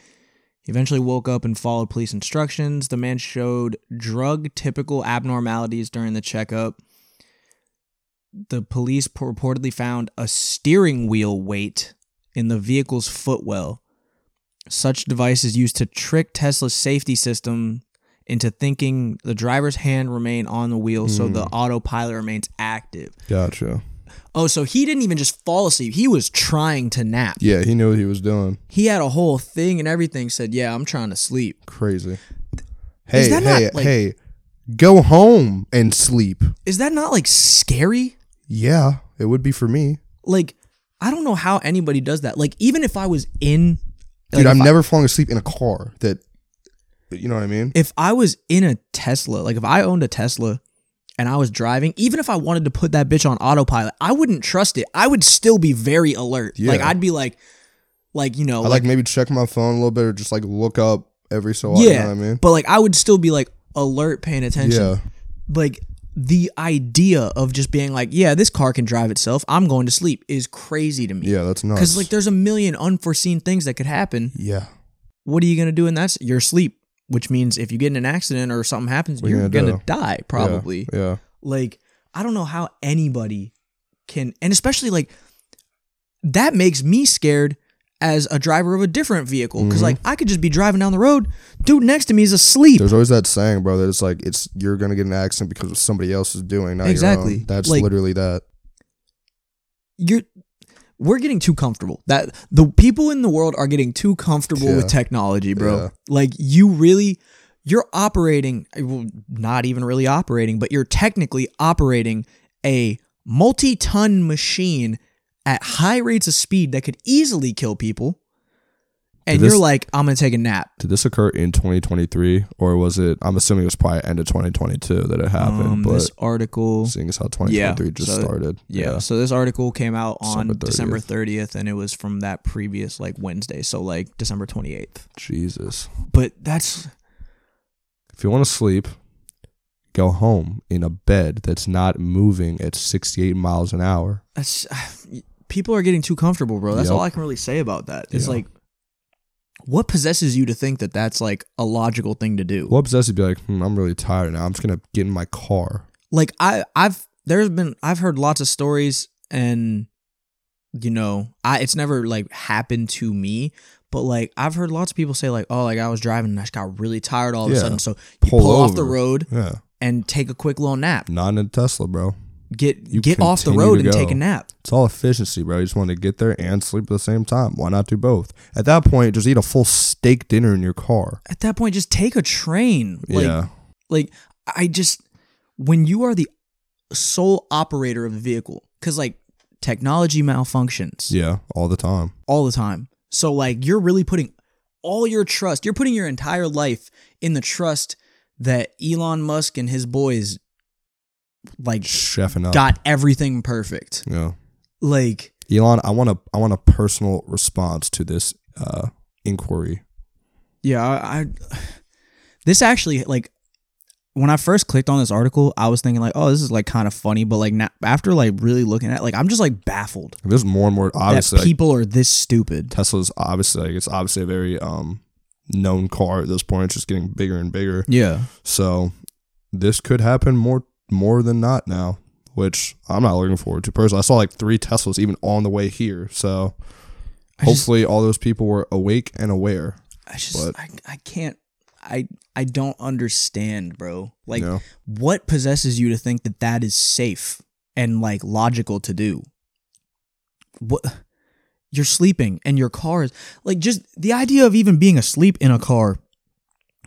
He eventually woke up and followed police instructions. The man showed drug typical abnormalities during the checkup. The police reportedly found a steering wheel weight in the vehicle's footwell. Such device is used to trick Tesla's safety system into thinking the driver's hand remain on the wheel so the hmm. autopilot remains active. Gotcha. Oh, so he didn't even just fall asleep. He was trying to nap. Yeah, he knew what he was doing. He had a whole thing and everything said, "Yeah, I'm trying to sleep." Crazy. Hey, that hey, not, like- hey. Go home and sleep. Is that not like scary? Yeah, it would be for me. Like I don't know how anybody does that. Like even if I was in Dude, like, I'm if I- never falling asleep in a car that you know what I mean? if I was in a Tesla, like if I owned a Tesla and I was driving, even if I wanted to put that bitch on autopilot, I wouldn't trust it. I would still be very alert. Like I'd be like like you know, I like maybe check my phone a little bit or just like look up every so often, yeah, you know what I mean? but like I would still be like alert paying attention. Yeah. Like the idea of just being like, yeah, this car can drive itself. I'm going to sleep is crazy to me. Yeah, that's nuts. Cuz like there's a million unforeseen things that could happen. Yeah. What are you going to do in that? You're asleep, which means if you get in an accident or something happens, What you you're gonna going to die probably. Yeah. yeah. Like, I don't know how anybody can, and especially like that makes me scared as a driver of a different vehicle because Mm-hmm. like I could just be driving down the road, dude next to me is asleep. There's always that saying, bro, that it's like it's you're gonna get an accident because of somebody else is doing, not Exactly. Your own. That's Like- literally that. You're we're getting too comfortable. That the people in the world are getting too comfortable Yeah. with technology, bro. Yeah. Like you really you're operating, well, not even really operating, but you're technically operating a multi ton machine at high rates of speed that could easily kill people. And this- you're like, I'm going to take a nap. Did this occur in 2023 or was it? I'm assuming it was probably end of 2022 that it happened. Um, but this article. seeing as how 2023 just so- started, Yeah. So this article came out on December 30th. December 30th and it was from that previous like Wednesday. So like December 28th. Jesus. But that's If you want to sleep, go home in a bed that's not moving at 68 miles an hour. that's people are getting too comfortable, bro. That's Yep. all I can really say about that. It's Yeah. like what possesses you to think that that's like a logical thing to do? What possessed you to be like, hmm, I'm really tired now. I'm just gonna get in my car. like I I've there's been I've heard lots of stories and you know, I it's never like happened to me, but like I've heard lots of people say like, "Oh, like I was driving and I just got really tired all of Yeah. a sudden." So you Pull pull, off the road Yeah, and take a quick little nap. not in a Tesla, bro. Get You get off the road and go. take a nap. It's all efficiency, bro. You just want to get there and sleep at the same time. Why not do both? At that point, just eat a full steak dinner in your car. At that point just take a train. Like yeah, like I just when you are the sole operator of the vehicle cuz like technology malfunctions. yeah, all the time. all the time. So like you're really putting all your trust, you're putting your entire life in the trust that Elon Musk and his boys like Chefing up. got everything perfect. Yeah, Like Elon, I want a I want a personal response to this uh, inquiry. yeah, I, I this actually like when I first clicked on this article, I was thinking like, oh, this is like kind of funny, but like now, after like really looking at, it, like, I'm just like baffled There's more and more obviously. that like, people are this stupid. Tesla's obviously like, it's obviously a very um known car at this point. It's just getting bigger and bigger. Yeah, So this could happen more more than not now, which I'm not looking forward to personally. I saw like three Teslas even on the way here. So I just- hopefully all those people were awake and aware. I just I, I can't I I don't understand, bro. Like know? what possesses you to think that that is safe and like logical to do? What you're sleeping and your car is like just the idea of even being asleep in a car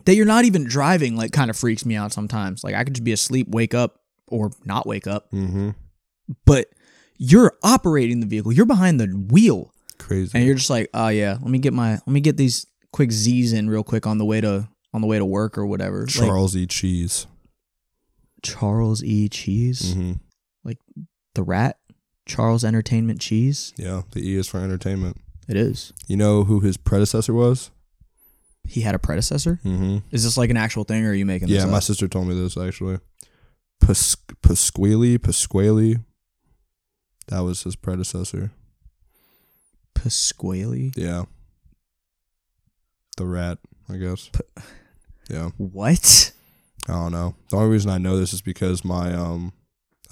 that you're not even driving like kind of freaks me out sometimes. Like I could just be asleep, wake up or not wake up, Mm-hmm. but you're operating the vehicle. You're behind the wheel Crazy. and you're just like, "Oh yeah, let me get my let me get these quick Z's in real quick on the way to on the way to work or whatever." Like, Charles E. Cheese. Charles E. Cheese, Mm-hmm. the rat, Charles Entertainment Cheese. Yeah, the E is for entertainment. It is. You know who his predecessor was? He had a predecessor. Mm-hmm. Is this like an actual thing, or are you making this Yeah, my up? sister told me this actually. Pas- Pasquale, Pasquale. That was his predecessor. Pasquale. Yeah. The rat, I guess. yeah. What? I don't know. The only reason I know this is because my um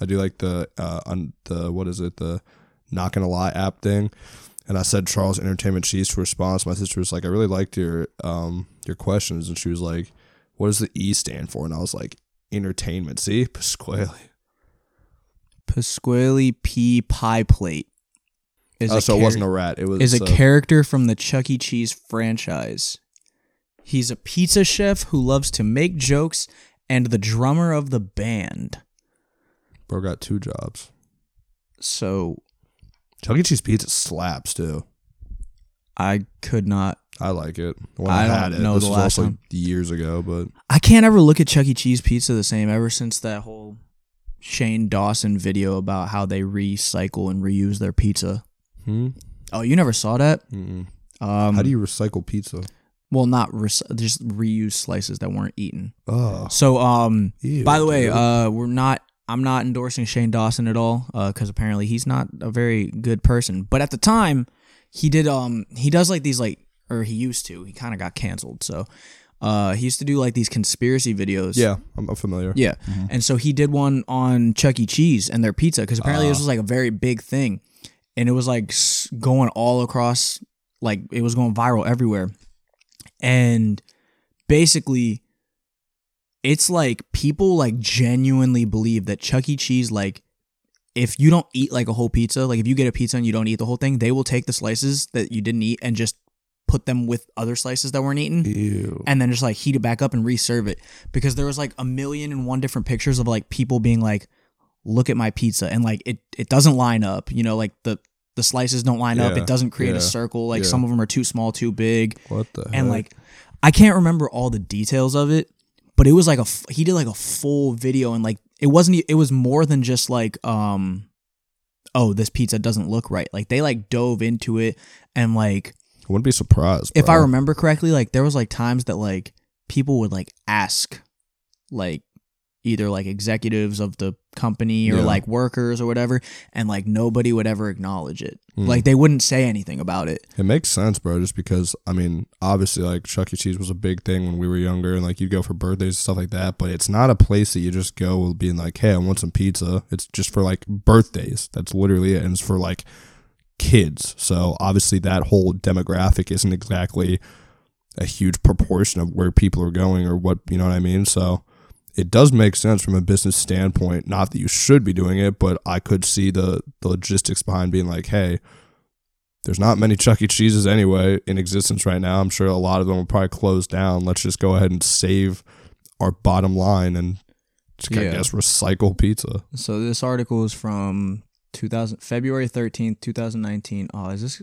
I do like the uh on the what is it, the not gonna lie app thing. And I said Charles Entertainment Cheese to response. My sister was like, I really liked your um your questions and she was like, What does the E stand for? And I was like, Entertainment. See? Pasquale. Pasquale P. Pie Plate. Is Oh, a so it wasn't a rat. It was is a uh, character from the Chuck E. Cheese franchise. He's a pizza chef who loves to make jokes and the drummer of the band. bro got two jobs. So Chuck E. Cheese pizza slaps too. I could not. I like it. When I I, don't had it. know this the was last also time. years ago, but I can't ever look at Chuck E. Cheese pizza the same ever since that whole Shane Dawson video about how they recycle and reuse their pizza. hmm? Oh, you never saw that? Um, how do you recycle pizza? Well, not rec- just reuse slices that weren't eaten. Oh, So, um, Ew, by the way, dude. uh, we're not. I'm not endorsing Shane Dawson at all, because apparently he's not a very good person. But at the time, he did. Um, he does like these like, or he used to. He kind of got canceled. So, uh, he used to do like these conspiracy videos. yeah, I'm, I'm familiar. Yeah. And so he did one on Chuck E. Cheese and their pizza because apparently this was like a very big thing. And it was like going all across, like it was going viral everywhere. And basically, it's like people like genuinely believe that Chuck E. Cheese, like, if you don't eat like a whole pizza, like if you get a pizza and you don't eat the whole thing, they will take the slices that you didn't eat and just put them with other slices that weren't eaten Ew. and then just like heat it back up and reserve it because there was like a million and one different pictures of like people being like look at my pizza and like it it doesn't line up you know like the the slices don't line up it doesn't create yeah, a circle like yeah. some of them are too small too big What the heck? and like I can't remember all the details of it, but it was like a he did like a full video and like it wasn't it was more than just like um oh this pizza doesn't look right. Like they like dove into it and like I wouldn't be surprised. if I remember correctly like there was like times that like people would like ask like either like executives of the company or Yeah. like workers or whatever and like nobody would ever acknowledge it. Hmm. Like they wouldn't say anything about it. It makes sense, bro, just because I mean, obviously like Chuck E. Cheese was a big thing when we were younger and like you'd go for birthdays and stuff like that, but it's not a place that you just go being like, Hey, I want some pizza. It's just for like birthdays. That's literally it. And it's for like kids. So obviously that whole demographic isn't exactly a huge proportion of where people are going or what you know what I mean? So it does make sense from a business standpoint. Not that you should be doing it, but I could see the, the logistics behind being like, hey, there's not many Chuck E. Cheese's anyway in existence right now. I'm sure a lot of them will probably close down. Let's just go ahead and save our bottom line and just, I guess recycle pizza. So this article is from 2000 February 13th, 2019. Oh, is this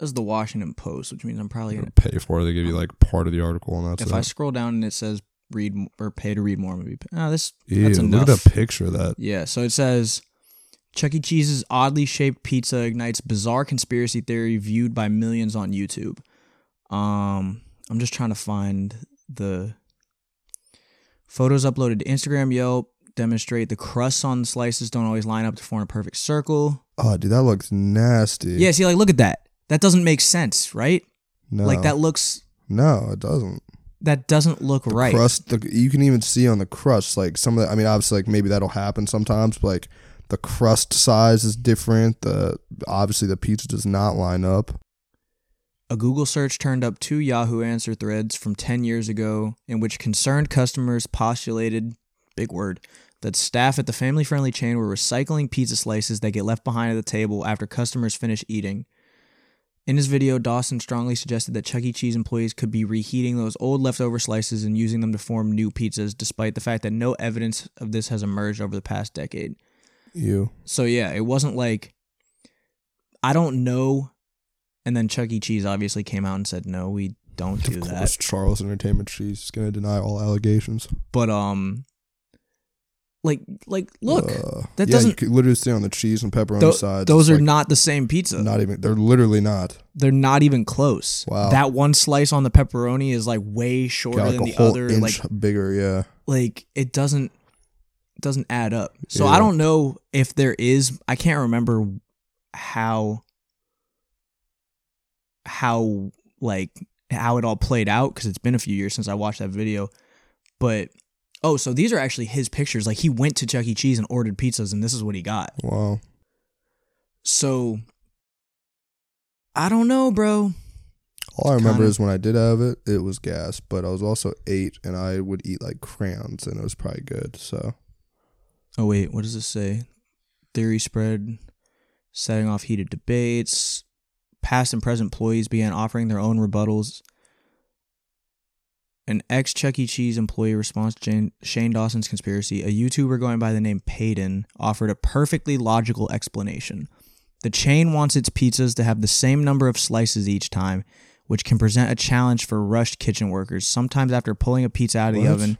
this is the Washington Post, which means I'm probably gonna pay for it. They give you like part of the article and that's if it. I scroll down and it says read or pay to read more, movie. Oh, this Ew, that's look enough. at that picture of that. Yeah, so it says Chuck E. Cheese's oddly shaped pizza ignites bizarre conspiracy theory viewed by millions on YouTube. Um, I'm just trying to find the photos uploaded to Instagram, Yelp demonstrate the crusts on the slices don't always line up to form a perfect circle. Oh, dude, that looks nasty. Yeah, see, like, look at that. That doesn't make sense, right? No. Like, that looks, No, it doesn't. That doesn't look The right. crust, the, you can even see on the crust, like some of the, I mean, obviously, like maybe that'll happen sometimes, but like the crust size is different. The Obviously, the pizza does not line up. A Google search turned up two Yahoo answer threads from 10 years ago in which concerned customers postulated, big word, that staff at the family friendly chain were recycling pizza slices that get left behind at the table after customers finish eating. In his video, Dawson strongly suggested that Chuck E. Cheese employees could be reheating those old leftover slices and using them to form new pizzas, despite the fact that no evidence of this has emerged over the past decade. You. So yeah, it wasn't like I don't know. And then Chuck E. Cheese obviously came out and said, "No, we don't do Of that." course, Charles Entertainment Cheese is going to deny all allegations. But um, like like look, Uh, that yeah, doesn't- You could literally see on the cheese and pepperoni tho- sides. those are like not the same pizza. Not even. They're literally not. They're not even close. Wow. That one slice on the pepperoni is like way shorter Got like than the other. Like bigger. Yeah. like it doesn't doesn't add up. So Yeah. I don't know if there is I can't remember how how like how it all played out cuz it's been a few years since I watched that video. But oh, so these are actually his pictures. Like he went to Chuck E. Cheese and ordered pizzas and this is what he got. Wow. So I don't know, bro. All I remember kinda- is when I did have it, it was gas, but I was also eight and I would eat like crayons and it was probably good. So Oh wait, what does it say? Theory spread, setting off heated debates. Past and present employees began offering their own rebuttals. An ex Chuck E. Cheese employee responds to Jane, Shane Dawson's conspiracy. A YouTuber going by the name Payton offered a perfectly logical explanation. The chain wants its pizzas to have the same number of slices each time, which can present a challenge for rushed kitchen workers. Sometimes, after pulling a pizza out of the oven,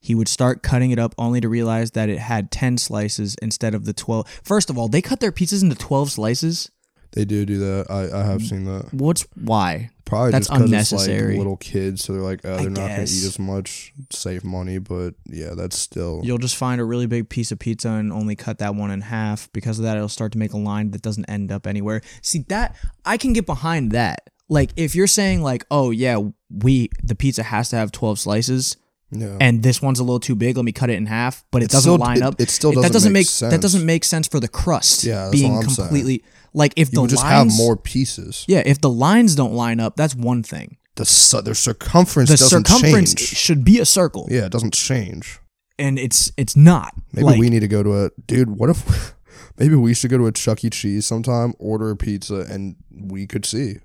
he would start cutting it up only to realize that it had 10 slices instead of the 12. First of all, they cut their pizzas into 12 slices. They do do that. I, I have mm. seen that. What's why? Probably That's just 'cause unnecessary. It's like little kids, so they're like, oh, I they're not going to guess. eat as much, save money. But yeah, that's still. You'll just find a really big piece of pizza and only cut that one in half. Because of that, it'll start to make a line that doesn't end up anywhere. See, that, I can get behind that. Like, if you're saying, like, oh, yeah, we, the pizza has to have 12 slices. Yeah. and this one's a little too big. Let me cut it in half, but it, doesn't still- line it- up. it still that doesn't That doesn't make sense. that doesn't make sense for the crust Yeah, being I'm saying. completely like if you the would just lines have more pieces. yeah if the lines don't line up that's one thing. The su- their circumference The circumference change. should be a circle, Yeah, it doesn't change. and it's it's not. Maybe Like, we need to go to a dude. What if maybe we should go to a Chuck E. Cheese sometime, order a pizza, and we could see.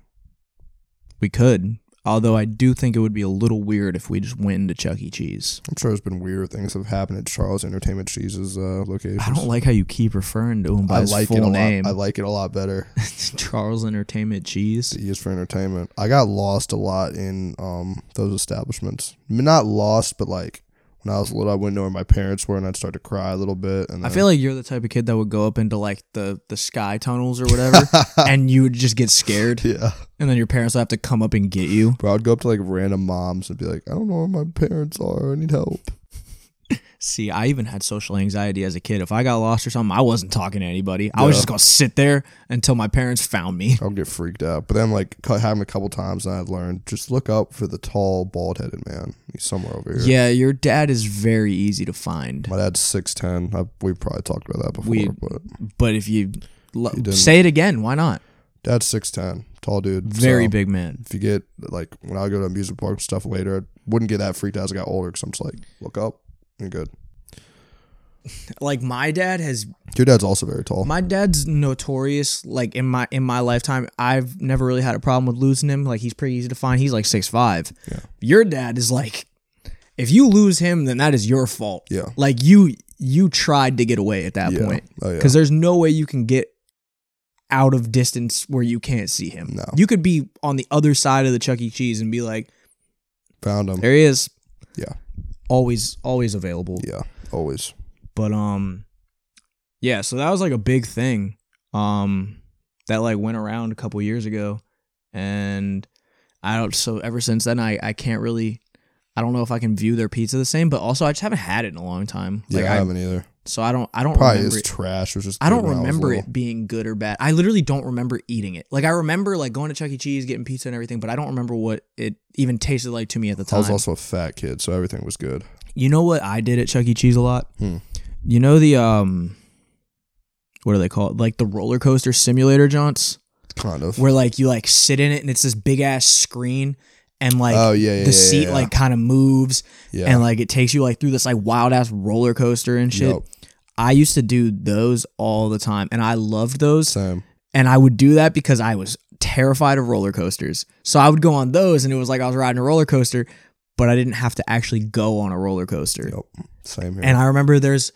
We could. Although I do think it would be a little weird if we just went into Chuck E. Cheese. I'm sure there's been weird things that have happened at Charles Entertainment Cheese's uh, locations. I don't like how you keep referring to him by I his like full it a name. lot. I like it a lot better. Charles Entertainment Cheese. He is for entertainment. I got lost a lot in um those establishments. I mean, not lost, but like when I was little, I wouldn't know where my parents were, and I'd start to cry a little bit. And I then- feel like you're the type of kid that would go up into like the the sky tunnels or whatever, and you would just get scared, yeah, and then your parents would have to come up and get you. bro, I'd go up to like random moms and be like, I don't know where my parents are. I need help. See, I even had social anxiety as a kid. If I got lost or something, I wasn't talking to anybody. I was Yeah. just gonna sit there until my parents found me. I'll get freaked out. But then like cut happened a couple times, and I'd learned just look up for the tall, bald headed man. He's somewhere over here. Yeah, your dad is very easy to find. My dad's six ten. We probably talked about that before, We- but But if you lo- didn't. say it again, why not? dad's six ten, tall dude. Very So- big man. if you get like when I go to amusement park and stuff later, I wouldn't get that freaked out as I got older because I'm just like, look up, you're good. Like my dad has Your dad's also very tall. my dad's notorious like in my in my lifetime i've never really had a problem with losing him like he's pretty easy to find he's like six five Yeah. your dad is like if you lose him then that is your fault Yeah. like you you tried to get away at that Yeah. point Oh, yeah. because there's no way you can get out of distance where you can't see him No. you could be on the other side of the chuck e cheese and be like Found him. there he is. Always always available Yeah. Always. but um yeah, so that was like a big thing. Um that like went around a couple years ago. And I don't so ever since then I I can't really I don't know if I can view their pizza the same, but also I just haven't had it in a long time. Yeah, Like I I, haven't either. So I don't I don't Probably remember is it. trash. It was just I don't good when was remember it being good or bad. I literally don't remember eating it. Like I remember like going to Chuck E. Cheese, getting pizza and everything, but I don't remember what it even tasted like to me at the time. I was also a fat kid, so everything was good. You know what I did at Chuck E. Cheese a lot? Hmm. You know the um what do they called? Like the roller coaster simulator jaunts? Kind of. Where like you like sit in it and it's this big ass screen and like Oh, yeah, yeah, the yeah, seat yeah. like kind of moves and like it takes you like through this like wild ass roller coaster and shit. Yup. I used to do those all the time and I loved those Same. and I would do that because I was terrified of roller coasters. So I would go on those and it was like I was riding a roller coaster, but I didn't have to actually go on a roller coaster. Yep. Same here. And I remember there's,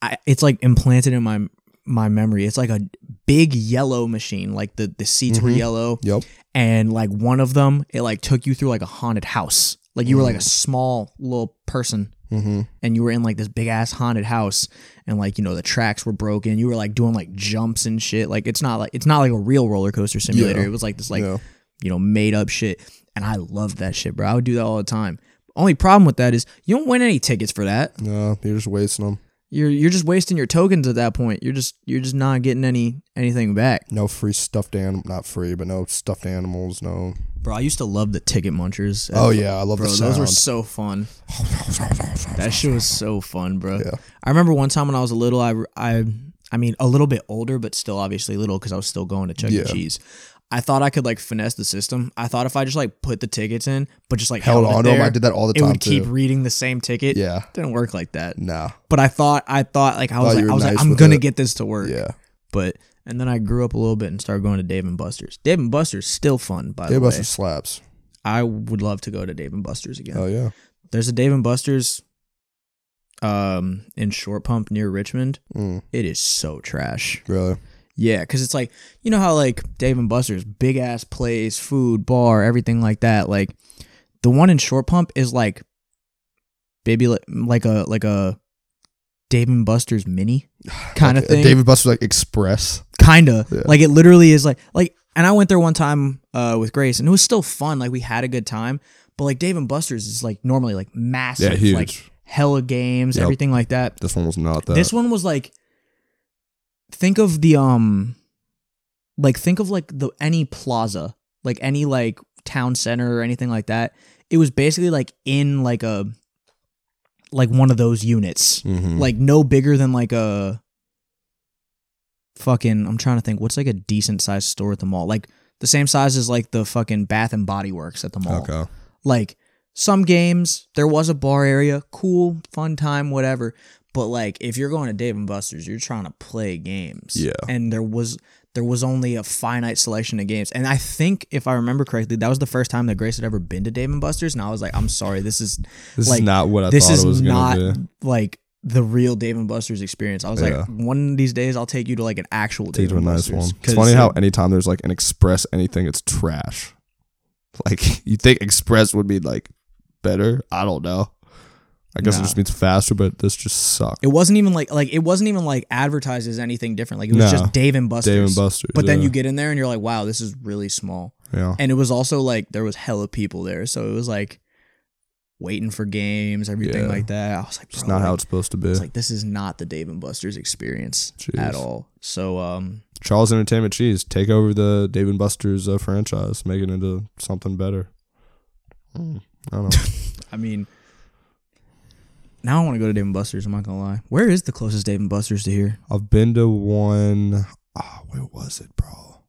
I, it's like implanted in my my memory. It's like a big yellow machine, like the the seats were Mhm. yellow, yep. and like one of them, it like took you through like a haunted house. Like you were like a small little person, Mm-hmm. and you were in like this big ass haunted house, and like you know the tracks were broken. You were like doing like jumps and shit. Like it's not like it's not like a real roller coaster simulator. Yeah. It was like this like yeah. you know made up shit, and I loved that shit, bro. I would do that all the time. Only problem with that is you don't win any tickets for that. No, you're just wasting them. You're you're just wasting your tokens at that point. You're just you're just not getting any anything back. No free stuffed animal. Not free, but no stuffed animals. No. Bro, I used to love the ticket munchers. Oh yeah, I love Bro, the sound. those were so fun. That shit was so fun, bro. Yeah. I remember one time when I was a little, I, I, I mean, a little bit older, but still obviously little because I was still going to Chuck E. Cheese. I thought I could like finesse the system. I thought if I just like put the tickets in, but just like Held held, on to to 'em. there, I did that all the it time, would keep reading the same ticket. Yeah. didn't work like that. Nah. But I thought, I thought like I was like, I was like, I'm gonna it. get this to work. Yeah. But and then I grew up a little bit and started going to Dave and Buster's. Dave and Buster's still fun, by Dave the way. Buster slaps. I would love to go to Dave and Buster's again. Oh yeah. There's a Dave and Buster's um in Short Pump near Richmond. Mm, It is so trash. really. Yeah, because it's like you know how like Dave and Buster's big ass place, food, bar, everything like that. Like the one in Short Pump is like baby li- like a like a Dave and Buster's mini kind of Like, thing. David Buster's like Express. Kinda. Yeah. Like it literally is like like and I went there one time uh with Grace and it was still fun. Like we had a good time. But like Dave and Buster's is like normally like massive, Yeah, huge. like hella games, Yep. everything like that. This one was not that. This one was like think of the um like think of like the any plaza, like any like town center or anything like that. It was basically like in like a like one of those units. Mhm. Like no bigger than like a fucking I'm trying to think what's like a decent sized store at the mall. Like the same size as like the fucking Bath and Body Works at the mall. Okay. Like some games, there was a bar area, cool, fun time, whatever. But like if you're going to Dave and Buster's, you're trying to play games. Yeah. And there was there was only a finite selection of games. And I think if I remember correctly, that was the first time that Grace had ever been to Dave and Buster's and I was like, I'm sorry, this is This like is not what I this thought is it was not be. like the real Dave and Buster's experience. I was Yeah. like, one of these days I'll take you to like an actual Take Dave and nice Buster's. one. It's funny how anytime there's like an express anything, it's trash. Like you think express would be like better? I don't know. I guess it just means faster, but this just sucked. it wasn't even like like it wasn't even like advertised as anything different. Like it was No. just Dave and Buster's. Dave and Buster's, But then yeah. you get in there and you're like, wow, this is really small. Yeah. And it was also like there was hella people there, so it was like waiting for games, everything Yeah. like that. I was like, It's not how like, it's supposed to be. it's like this is not the Dave and Buster's experience Jeez. at all. So um Charles Entertainment Cheese, take over the Dave and Buster's uh, franchise, make it into something better. Hmm, I don't know. I mean now I want to go to Dave and Buster's, I'm not gonna lie. Where is the closest Dave and Buster's to here? I've been to one. Oh, where was it, bro?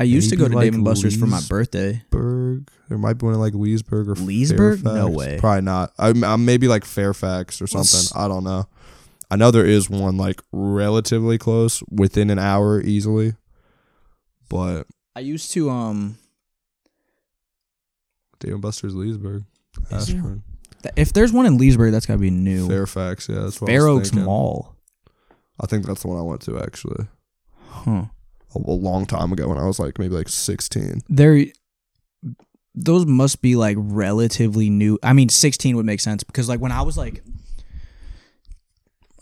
I used to go to like Dave and Buster's for my birthday. Berg. There might be one in like Leesburg or Leesburg? No way. Probably not. I, I maybe like Fairfax or What's- something. I don't know. I know there is one like relatively close, within an hour easily. But I used to um Dave and Buster's Leesburg? Ashburn, th- if there's one in Leesburg, that's gotta be new. Fairfax. Yeah, that's what Fair I was Oaks thinking. Mall. I think that's the one I went to actually Huh. a, a long time ago when I was like maybe like sixteen. There those must be like relatively new. I mean, 16 would make sense because like when I was like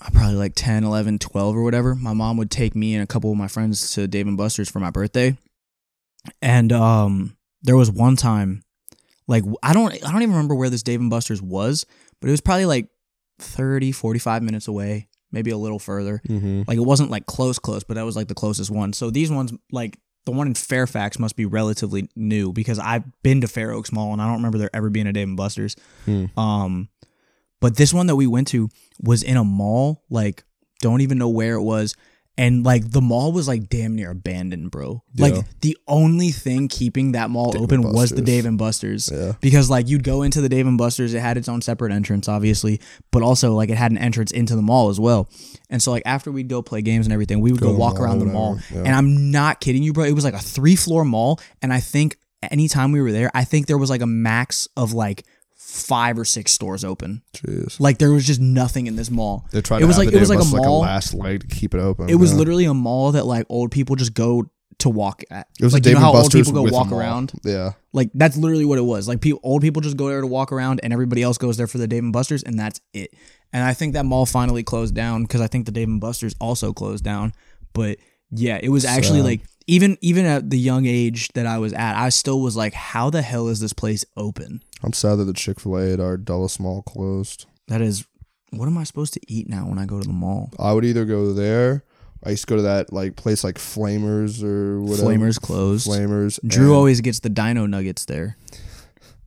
uh, probably like 10, 11, 12 or whatever, my mom would take me and a couple of my friends to Dave and Buster's for my birthday. And um there was one time like I don't I don't even remember where this Dave and Buster's was, but it was probably like 30, 45 minutes away, maybe a little further. Mm-hmm. Like it wasn't like close, close, but that was like the closest one. So these ones, like the one in Fairfax, must be relatively new because I've been to Fair Oaks Mall and I don't remember there ever being a Dave and Buster's. Hmm. Um, but this one that we went to was in a mall. Like, don't even know where it was. And like the mall was like damn near abandoned, bro. Yeah. Like the only thing keeping that mall Dave open was the Dave and Buster's. Yeah. Because like you'd go into the Dave and Buster's, it had its own separate entrance, obviously, but also like it had an entrance into the mall as well. And so like after we'd go play games and everything, we would Go go, walk mall, around the mall. yeah. And I'm not kidding you, bro. It was like a three floor mall, and I think anytime we were there, I think there was like a max of like five or six stores open. Jeez. Like there was just nothing in this mall. They tried it was like it was like a mall. like a last leg to keep it open. it was yeah. literally a mall that like old people just go to walk at. It was like, a Dave you know how and old people go walk around. Yeah. Like that's literally what it was. Like people, old people just go there to walk around, and everybody else goes there for the Dave and Buster's, and that's it. And I think that mall finally closed down because I think the Dave and Buster's also closed down. But yeah, it was actually Sad. like even even at the young age that I was at, I still was like, how the hell is this place open? I'm sad that the Chick Fil A at our Dulles Mall closed. That is, what am I supposed to eat now when I go to the mall? I would either go there. I used to go to that like place like Flamers or whatever. Flamers closed. Flamers. Drew and- always gets the dino nuggets there.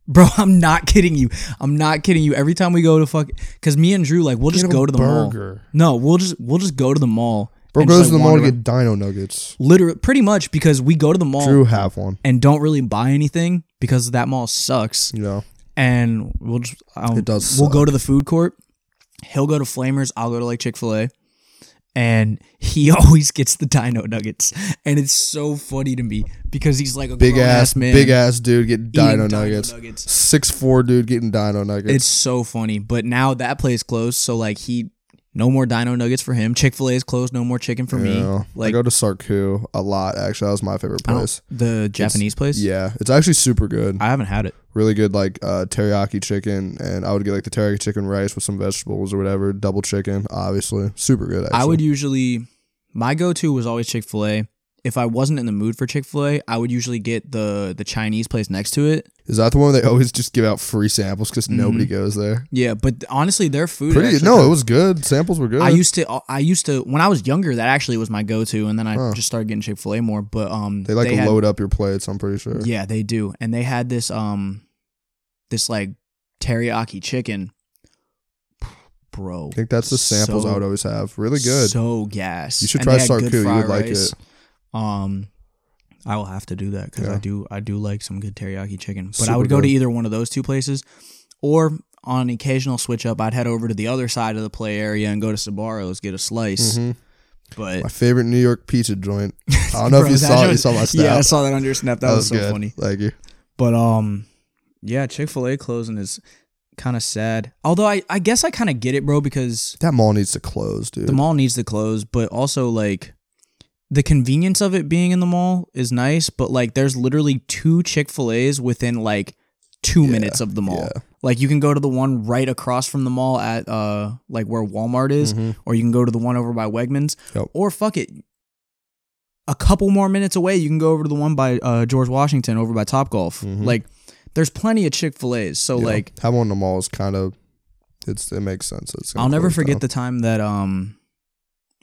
Bro, I'm not kidding you. I'm not kidding you. Every time we go to fuck, because me and Drew like we'll just Get a go to the mall. burger. No, we'll just we'll just go to the mall. Bro goes to the mall to get Dino Nuggets. literally pretty much because we go to the mall Drew have one. and don't really buy anything because that mall sucks. You know. And we'll just um, It does We'll go to the food court. He'll go to Flamers. I'll go to like Chick Fil A. And he always gets the Dino Nuggets, and it's so funny to me because he's like a Big ass, man. big ass dude getting eating Dino Nuggets. Nuggets. Six four dude getting Dino Nuggets. It's so funny. But now that place closed, so like he no more dino nuggets for him. Chick fil A is closed, no more chicken for me. Yeah. I go to Sarku a lot. Actually, that was my favorite I don't- place. the Japanese place? Yeah, it's actually super good. I haven't had it. really good like uh, teriyaki chicken, and I would get like the teriyaki chicken rice with some vegetables or whatever. Double chicken, obviously, super good. Actually. I would usually my go to was always Chick fil A. If I wasn't in the mood for Chick fil A, I would usually get the the Chinese place next to it. Is that the one where they always just give out free samples because nobody goes there? Yeah, but honestly their food Pretty. actually- No, it was good. Samples were good. I used to I used to when I was younger that actually was my go to and then I Huh. just started getting Chick fil A more. But um they like to had- load up your plates. I'm pretty sure. Yeah, they do. And they had this um this like teriyaki chicken. Bro. I think that's the samples I would always have. Really good. So gas. You should And try they had good Sarku. You fried would like rice. it. Um I will have to do that because Yeah. I do I do like some good teriyaki chicken. But I would go to either one of those two places. Or on an occasional switch up, I'd head over to the other side of the play area and go to Sbarro's, get a slice. Mhm. But My favorite New York pizza joint. I don't know if you that saw it. You saw my snap. Yeah, I saw that on your snap. That, was, so good. funny. Thank you. But um, yeah, Chick Fil A closing is kind of sad. Although I I guess I kind of get it, bro, because That mall needs to close, dude. the mall needs to close, but also like the convenience of it being in the mall is nice, but like there's literally two Chick Fil A's within like two Yeah, minutes of the mall. yeah. Like you can go to the one right across from the mall at uh like where Walmart is, or you can go to the one over by Wegmans, Mm-hmm. Yep. or fuck it. A couple more minutes away, you can go over to the one by uh, George Washington over by Top Golf. Like, there's plenty of Chick Fil A's. So Mm-hmm. Yeah. like, having one in the mall is kind of it's it makes sense. It's I'll never forget down. the time that um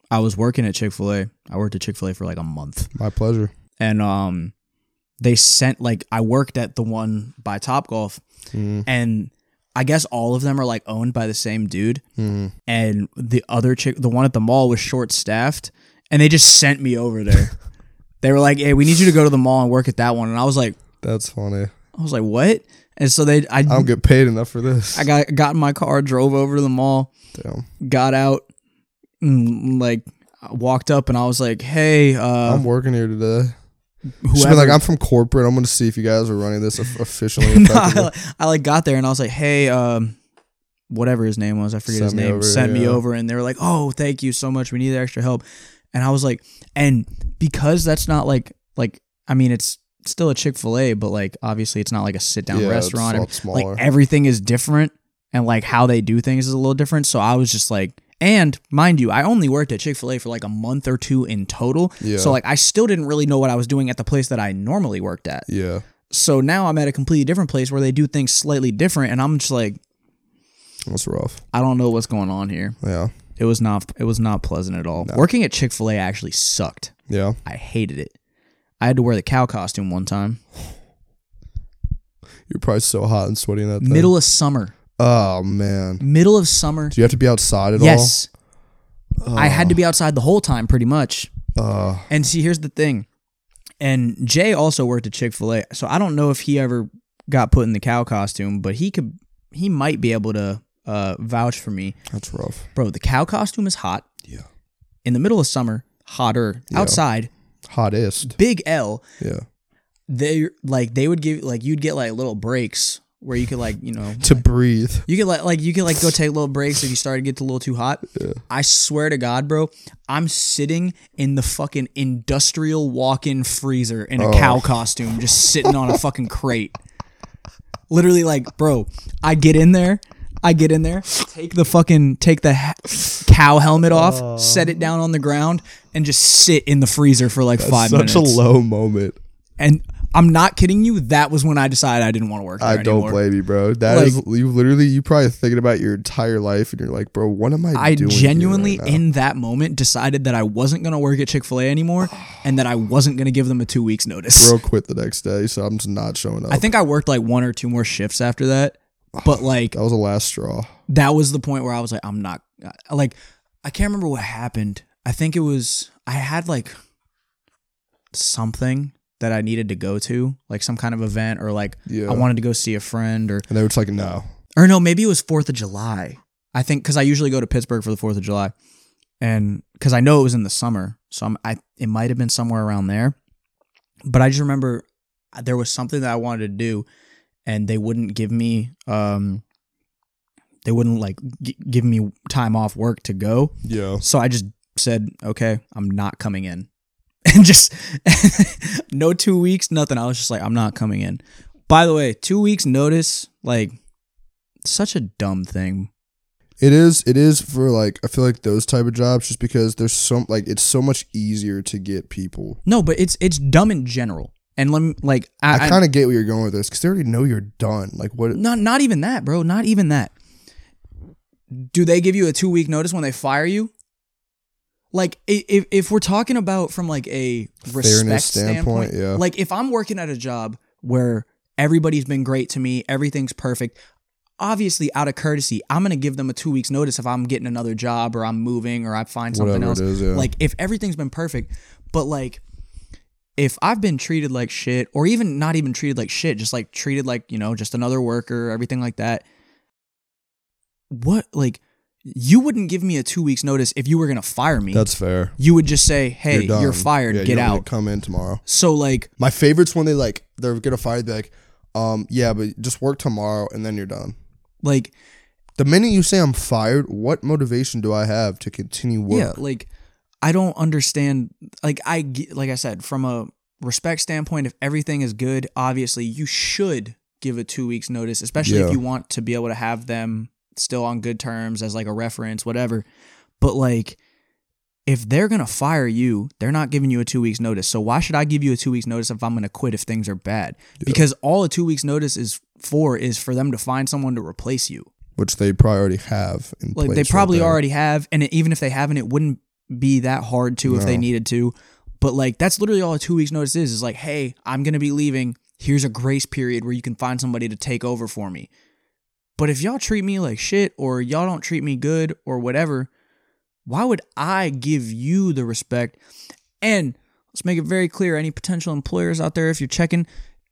I was working at Chick Fil A. I worked at Chick Fil A for like a month, My pleasure. and um they sent like I worked at the one by Top Golf, Mm, and I guess all of them are like owned by the same dude, mm. and the other chick, the one at the mall, was short staffed, and they just sent me over there. they were like, "Hey, we need you to go to the mall and work at that one," and I was like, That's funny. I was like, "What?" And so they, I, I don't get paid enough for this. I got got in my car, drove over to the mall, Damn. got out, and, like walked up, and I was like, "Hey, uh, I'm working here today. Whoever." like, I'm from corporate. I'm going to see if you guys are running this officially. no. I, I like got there, and I was like, "Hey, um." Whatever his name was, I forget his name. over, sent me over, and they were like, "Oh, thank you so much. We need extra help." And I was like, and because that's not like like I mean, it's still a Chick Fil A, but like obviously it's not like a sit down Yeah, it's restaurant. and, smaller. Like everything is different, and like how they do things is a little different. So I was just like, and mind you, I only worked at Chick Fil A for like a month or two in total. Yeah. So like I still didn't really know what I was doing at the place that I normally worked at. yeah. So now I'm at a completely different place where they do things slightly different, and I'm just like, That's rough. I don't know what's going on here. Yeah. It was not it was not pleasant at all. Working at Chick Fil A actually sucked. Yeah. I hated it. I had to wear the cow costume one time. You're probably so hot and sweaty in that thing. Middle of summer. Oh, man. Middle of summer. Do you have to be outside at all? Yes. I had to be outside the whole time pretty much. Uh, And see, here's the thing. And Jay also worked at Chick Fil A, so I don't know if he ever got put in the cow costume, but he could, he might be able to uh, vouch for me, that's rough. bro. The cow costume is hot Yeah. in the middle of summer, hotter Yeah. outside. Hottest. Big L. Yeah. They like they would give like you'd get like little breaks where you could like you know To breathe. You could like like you could like go take little breaks if you started to get a little too hot. I swear to God, bro, I'm sitting in the fucking industrial walk-in freezer in a oh. cow costume, just sitting on a fucking crate. Literally, like, bro, I get in there, I get in there, take the fucking take the ha- cow helmet off, oh. set it down on the ground, and just sit in the freezer for like five Such minutes. Such a low moment. and I'm not kidding you. That was when I decided I didn't want to work I don't anymore. blame you, bro. That Like- is you literally you probably thinking about your entire life and you're like, bro, what am I, I genuinely, right in that moment, decided that I wasn't going to work at Chick fil A anymore and that I wasn't going to give them a two weeks notice. bro quit the next day, so I'm just not showing up. I think I worked like one or two more shifts after that. But like, that was the last straw. that was the point where I was like, I'm not, uh, like, I can't remember what happened. I think it was, I had like something that I needed to go to, like some kind of event or like Yeah. I wanted to go see a friend or, And they were just like, no. or no, maybe it was Fourth of July. I think because I usually go to Pittsburgh for the Fourth of July, and because I know it was in the summer, so I'm, I it might have been somewhere around there. But I just remember there was something that I wanted to do, and they wouldn't give me um they wouldn't like g- give me time off work to go. Yeah. So I just said, okay, I'm not coming in. And just no two weeks, nothing. I was just like, I'm not coming in. By the way, two weeks notice, like such a dumb thing. It is. It is for like I feel like those type of jobs, just because there's some like it's so much easier to get people. No, but it's it's dumb in general. And let me like I, I, kind of get where you're going with this because they already know you're done. Like what? not not even that, bro. Not even that. Do they give you a two week notice when they fire you? Like if if we're talking about from like a respect standpoint, standpoint, yeah. Like if I'm working at a job where everybody's been great to me, everything's perfect. Obviously, out of courtesy, I'm gonna give them a two weeks notice if I'm getting another job or I'm moving or I find something Whatever else. is, yeah. Like if everything's been perfect, but like if I've been treated like shit, or even not even treated like shit, just like treated like, you know, just another worker, everything like that, what, like, you wouldn't give me a two weeks notice if you were gonna fire me. That's fair. you would just say, "Hey, you're, done. fired. Yeah, Get to out." Come in tomorrow. So like, My favorite's when they like they're gonna fire. They're like, um, yeah, but just work tomorrow and then you're done. like The minute you say I'm fired, what motivation do I have to continue work? Yeah, like I don't understand. Like I like I said, from a respect standpoint, if everything is good, obviously you should give a two weeks notice, especially Yeah. if you want to be able to have them still on good terms as like a reference, whatever. But like. If they're gonna fire you, they're not giving you a two weeks notice. So why should I give you a two weeks notice if I'm gonna quit if things are bad? Because all a two weeks notice is for is for them to find someone to replace you. which they probably already have in Like place. they probably there. already have, and it, even if they haven't, it wouldn't be that hard to if they needed to. But like that's literally all a two weeks notice is. Is like, hey, I'm gonna be leaving. Here's a grace period where you can find somebody to take over for me. But if y'all treat me like shit, or y'all don't treat me good, or whatever, why would I give you the respect? And let's make it very clear: any potential employers out there, if you're checking,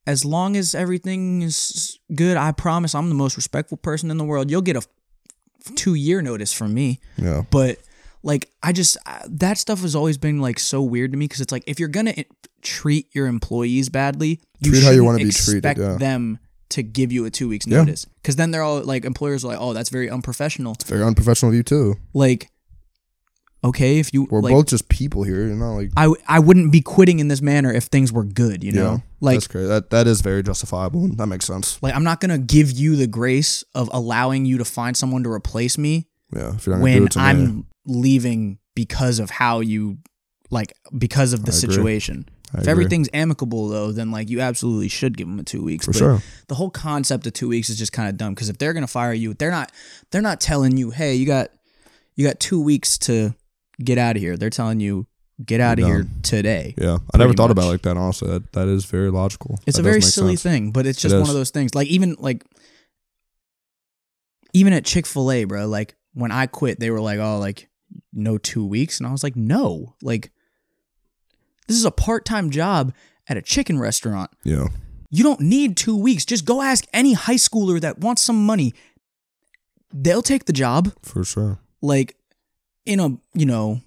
as long as everything is good, I promise I'm the most respectful person in the world. You'll get a two year notice from me. Yeah. But like, I just that stuff has always been like so weird to me because it's like if you're gonna treat your employees badly, you Treat how you wanna be treated, yeah. them to give you a two weeks Yeah. notice because then they're all like employers are like, oh, that's very unprofessional. it's Very unprofessional of you too. Like, okay, if you We're like, both just people here. You're not like I I wouldn't be quitting in this manner if things were good, you know. yeah. Like that's great. That that is very justifiable. and That makes sense. like I'm not gonna give you the grace of allowing you to find someone to replace me Yeah. If you're not gonna do when. I'm leaving because of how you like because of the I situation. I if agree. everything's amicable though, then like you absolutely should give them a two weeks. For but sure. The whole concept of two weeks is just kind of dumb because if they're gonna fire you, they're not they're not telling you, hey, you got you got two weeks to get out of here. They're telling you get out of here today. Yeah. I never thought about it like that. Honestly, that, that is very logical. It's That a very silly sense. thing, but it's It just one of those things. Like even like even at Chick Fil A, bro. Like when I quit, they were like, "Oh, like no two weeks," and I was like, "No, like this is a part time job at a chicken restaurant. Yeah. You don't need two weeks. Just go ask any high schooler that wants some money. They'll take the job. For sure. Like in a you know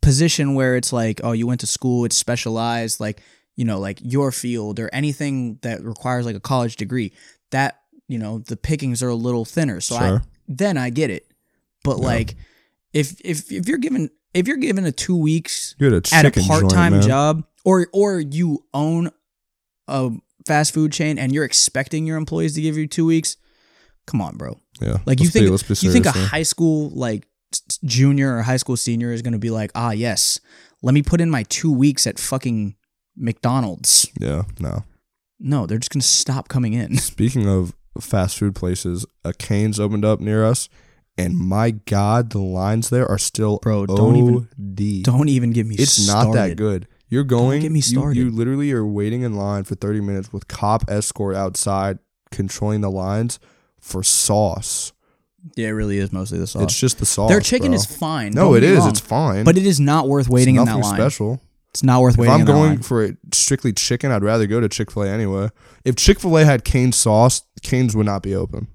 position where it's like, oh, you went to school, it's specialized, like, you know, like your field or anything that requires like a college degree, that, you know, the pickings are a little thinner. So I then I get it. But Yeah. like if if if you're given if you're given a two weeks a at a part time job or or you own a fast food chain and you're expecting your employees to give you two weeks, come on, bro. Yeah. Like you be- think let's be you think a here. high school like junior or high school senior is going to be like, ah, yes, let me put in my two weeks at fucking McDonald's. Yeah. No. No, they're just going to stop coming in. Speaking of fast food places, a Cane's opened up near us, and my God, the lines there are still Bro, don't even- OD. Don't even get me. It's not that good. You're going. get me started. You, literally are waiting in line for 30 minutes with cop escort outside controlling the lines for sauce. Yeah, it really is mostly the sauce. It's just the sauce. Their chicken bro. is fine. No, don't it is. wrong. It's fine. but it is not worth waiting it's in that line. special. It's not worth If waiting. If I'm in going for it strictly chicken, I'd rather go to Chick Fil A anyway. If Chick Fil A had cane sauce, Cane's would not be open.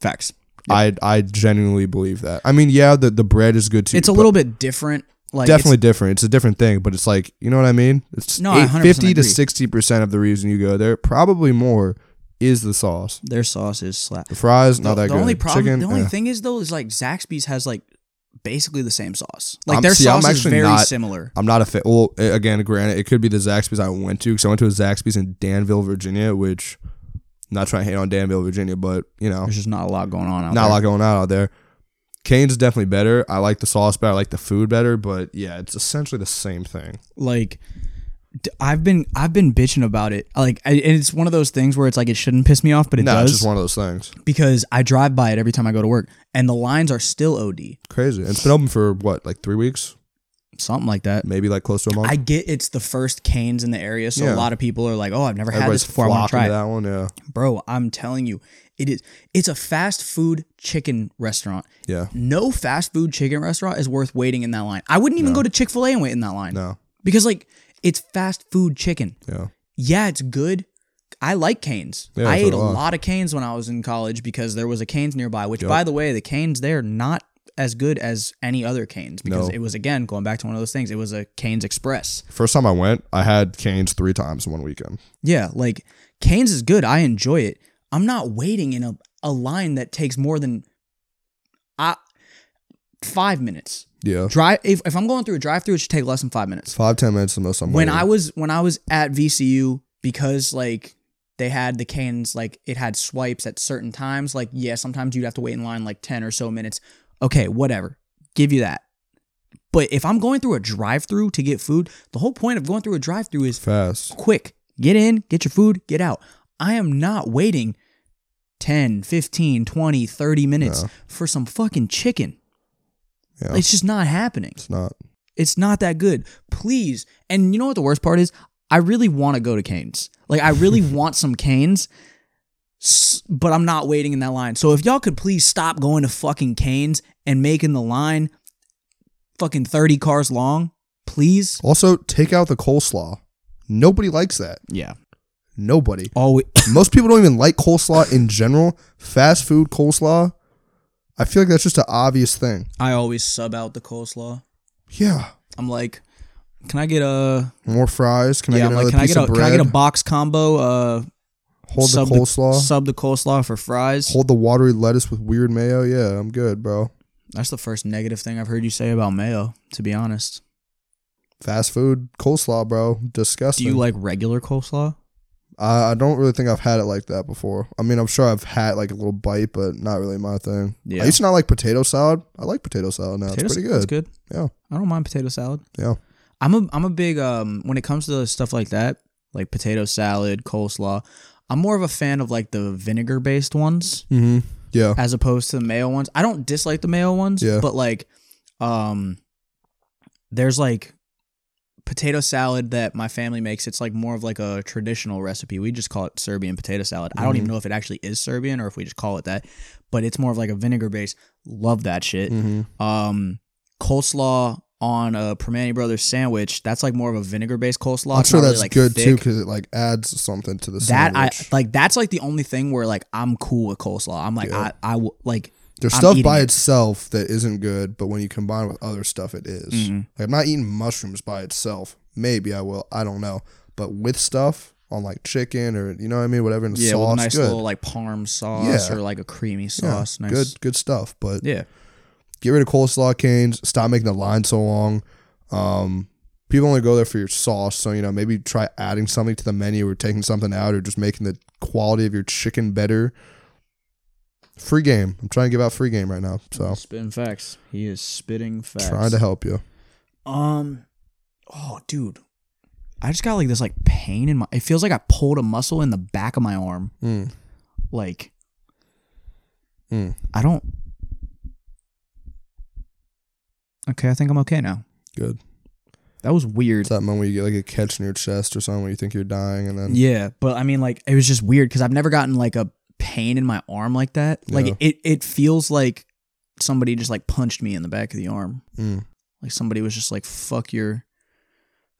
facts. I I genuinely believe that. I mean, yeah, the, the bread is good too. It's a little bit different. Like definitely it's- different. It's a different thing, but it's like you know what I mean. It's No, eight- 100% 50 to sixty percent of the reason you go there, probably more, is the sauce. their sauce is slap. The fries The, not that good. the good. only problem, Chicken, the only eh. thing is though, is like Zaxby's has like basically the same sauce. Like I'm- their see, I'm sauce is very not- similar. I'm not a fan. Well, again, granted, it could be the Zaxby's I went to because I went to a Zaxby's in Danville, Virginia, which not trying to hate on Danville, Virginia, but you know, There's just not a lot going on out not there. a lot going on out there. Cane's is definitely better. I like the sauce better. I like the food better, but yeah, it's essentially the same thing. Like d- I've been I've been bitching about it. Like I, and it's one of those things where it's like it shouldn't piss me off, but it no, does it's just one of those things. because I drive by it every time I go to work, and the lines are still OD, Crazy. And it's been open for what, like three weeks, something like that. maybe like close to a month. I get it's the first canes in the area, so Yeah. a lot of people are like, "Oh, I've never had Everybody's this before. I want to flocking try to it." that one. Yeah, Bro, I'm telling you, it is. It's a fast food chicken restaurant. yeah. No fast food chicken restaurant is worth waiting in that line. I wouldn't even go to Chick Fil A and wait in that line. No, because like it's fast food chicken. yeah. Yeah, it's good, I like Canes. Yeah, I so ate do a I. lot of Canes when I was in college because there was a Canes nearby. Which, by the way, the Canes there not as good as any other Canes because No. it was again going back to one of those things. It was a Canes Express. First time I went, I had canes three times in one weekend. Yeah, like Canes is good. I enjoy it. I'm not waiting in a, a line that takes more than uh, five minutes. Yeah. Drive if, if I'm going through a drive through, it should take less than five minutes. Five, ten minutes the most I'm when waiting. I was when I was at VCU because like they had the cans like it had swipes at certain times. Like yeah, sometimes you'd have to wait in line like ten or so minutes. Okay, whatever, give you that. But if I'm going through a drive-through to get food, the whole point of going through a drive-through is Fast. quick. Get in, get your food, get out. I am not waiting 10, 15, 20, 30 minutes No. for some fucking chicken. Yeah. It's just not happening. It's not. It's not that good. Please. And you know what the worst part is? I really want to go to Canes. Like I really want some Canes, but I'm not waiting in that line. So if y'all could please stop going to fucking Canes and making the line fucking 30 cars long, please. Also, take out the coleslaw. Nobody likes that. Yeah. Nobody. Always Most people don't even like coleslaw in general. Fast food coleslaw. I feel like that's just an obvious thing. I always sub out the coleslaw. Yeah. I'm like, can I get a More fries. Can I yeah? get I'm another like, can I get a of can? I get a box combo? Uh, Hold the sub coleslaw. sub the coleslaw for fries. Hold the watery lettuce with weird mayo. Yeah, I'm good, bro. That's the first negative thing I've heard you say about mayo. To be honest, Fast food coleslaw, bro. Disgusting. Do you like regular coleslaw? I I don't really think I've had it like that before. I mean, I'm sure I've had like a little bite, but not really my thing. Yeah. I used to not like potato salad. I like potato salad now. Potato it's pretty good. It's good. Yeah. I don't mind potato salad. Yeah. I'm a I'm a big um when it comes to stuff like that, like potato salad, coleslaw. I'm more of a fan of like the vinegar based ones Mm-hmm. Yeah. as opposed to the mayo ones. I don't dislike the mayo ones, Yeah. but like um there's like potato salad that my family makes. It's like more of like a traditional recipe. We just call it Serbian potato salad. I don't even know if it actually is Serbian or if we just call it that, but it's more of like a vinegar base. Love that shit. Mm-hmm. Um coleslaw on a Primanti Brothers sandwich, that's like more of a vinegar based coleslaw. I'm sure that's really, like, good too because it like adds something to the That I like. That's like the only thing where like I'm cool with coleslaw. I'm like Yeah. I like There's I'm stuff by it. itself that isn't good, but when you combine it with other stuff, it is. Mhm. Like I'm not eating mushrooms by itself. Maybe I will. I don't know. But with stuff on like chicken or you know what I mean, whatever in the yeah, sauce, with a nice good. little like parm sauce Yeah. or like a creamy Yeah, sauce. nice. Good, good stuff. But Yeah. Get rid of coleslaw canes. Stop making the line so long. Um, people only go there for your sauce, so you know maybe try adding something to the menu or taking something out or just making the quality of your chicken better. Free game. I'm trying to give out free game right now, so spitting facts. He is spitting facts. trying to help you. Um, oh, dude, I just got like this like pain in my. It feels like I pulled a muscle in the back of my arm. Mm. Like, Mm. I don't. Okay, I think I'm okay now. Good. That was weird. It's that moment where you get like a catch in your chest or something where you think you're dying, and then Yeah, but I mean, like, it was just weird because I've never gotten like a pain in my arm like that. Like, Yeah. it it feels like somebody just like punched me in the back of the arm. Mm. Like somebody was just like, "Fuck your,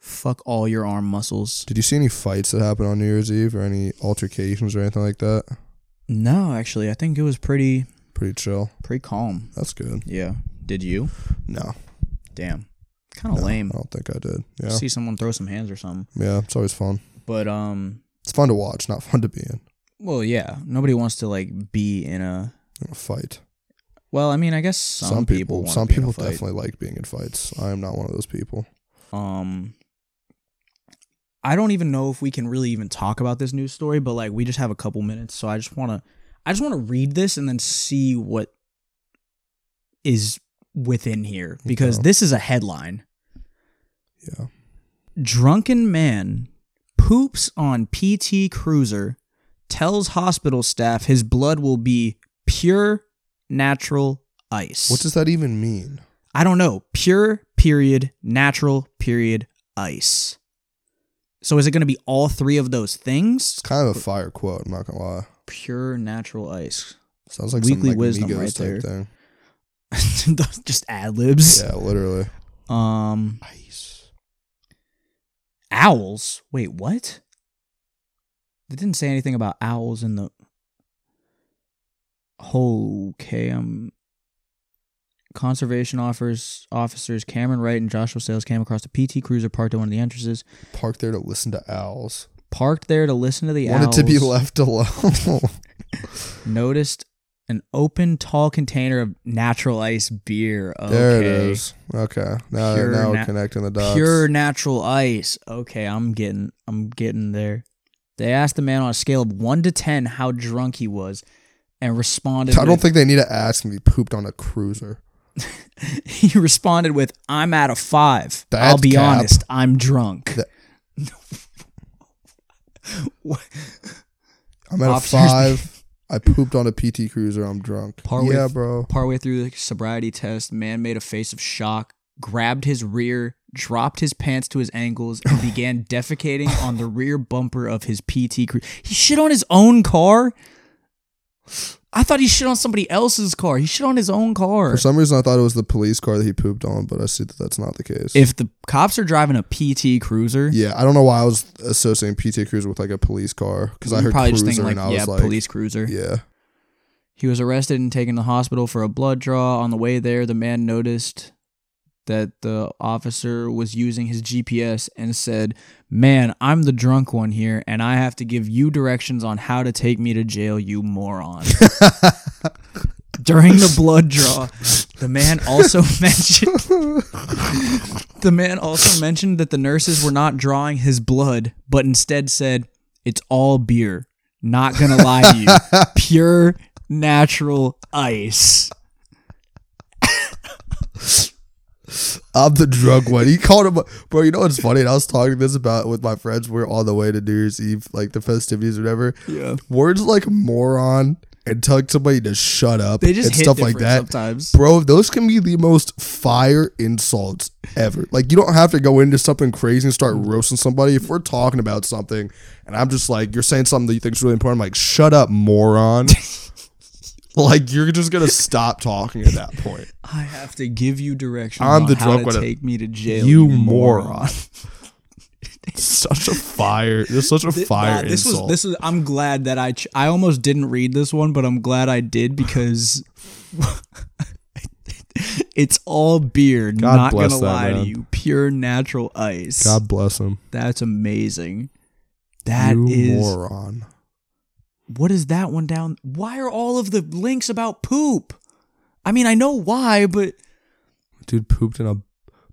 fuck all your arm muscles." Did you see any fights that happened on New Year's Eve or any altercations or anything like that? No, actually, I think it was pretty Pretty chill. pretty calm. That's good. Yeah. Did you? No, Damn. Kind of no, lame. I don't think I did. Yeah, See someone throw some hands or something. yeah. It's always fun. But um, It's fun to watch, not fun to be in. well, yeah. Nobody wants to like be in a. in a fight. Well, I mean, I guess some, people. some be in a people definitely like being in fights. I am not one of those people. Um, I don't even know if we can really even talk about this news story, but like we just have a couple minutes, so I just want to, I just want to read this and then see what is within here because this is a headline. Yeah. Drunken man poops on PT cruiser, tells hospital staff his blood will be pure natural ice. What does that even mean? I don't know. Pure period natural period ice. So is it going to be all three of those things? It's kind of a fire quote. I'm not gonna lie. Pure natural ice. Sounds like Weekly like wisdom Migos right type there. thing. Just ad libs. Yeah, literally. Um, Ice. owls. Wait, what? They didn't say anything about owls in the. Okay, um. Conservation offers officers Cameron Wright and Joshua Sales came across a PT Cruiser parked at one of the entrances. Parked there to listen to owls. Parked there to listen to the Wanted owls. Wanted to be left alone. Noticed an open, tall container of natural ice beer. Okay. There it is. Okay. Now, Pure now we're na- connecting the dots. Pure natural ice. Okay, I'm getting I'm getting there. They asked the man on a scale of one to ten how drunk he was, and responded. I don't with- think they need to ask he pooped on a cruiser. he responded with, "I'm at a five. That's I'll be cap. honest. I'm drunk." That- I'm at Officers- a five. I pooped on a PT cruiser. I'm drunk. Partway yeah, bro. Partway through the sobriety test, man made a face of shock, grabbed his rear, dropped his pants to his ankles, and began defecating on the rear bumper of his PT Cruiser. He shit on his own car. I thought he shit on somebody else's car. He shit on his own car. For some reason, I thought it was the police car that he pooped on, but I see that that's not the case. If the cops are driving a PT Cruiser, yeah, I don't know why I was associating PT cruiser with like a police car because I heard probably cruiser just thinking like, yeah, like, police cruiser. yeah. He was arrested and taken to the hospital for a blood draw. On the way there, the man noticed that the officer was using his GPS and said, Man, I'm the drunk one here, and I have to give you directions on how to take me to jail, you moron. During the blood draw, the man also mentioned the man also mentioned that the nurses were not drawing his blood, but instead said, It's all beer. Not gonna lie to you. Pure natural ice. I'm the drug one. He called him, bro. You know what's funny? And I was talking this about with my friends. We're on the way to New Year's Eve, like the festivities or whatever. Yeah. Words like moron and telling somebody to shut up They just and stuff like that. sometimes. Bro, those can be the most fire insults ever. Like you don't have to go into something crazy and start mm. roasting somebody. If we're talking about something and I'm just like, you're saying something that you think is really important, I'm like, shut up, moron. like you're just gonna stop talking at that point. I have to give you directions I'm on the how drunk to one. take me to jail. You You, moron. such a fire. It's such a fire nah, this insult. was this was. I'm glad that I ch- I almost didn't read this one, but I'm glad I did because it's all beer. God not bless gonna that lie man. to you, pure natural ice. God bless him. That's amazing. That you is moron. What is that one down? Why are all of the links about poop? I mean, I know why, but Dude pooped in a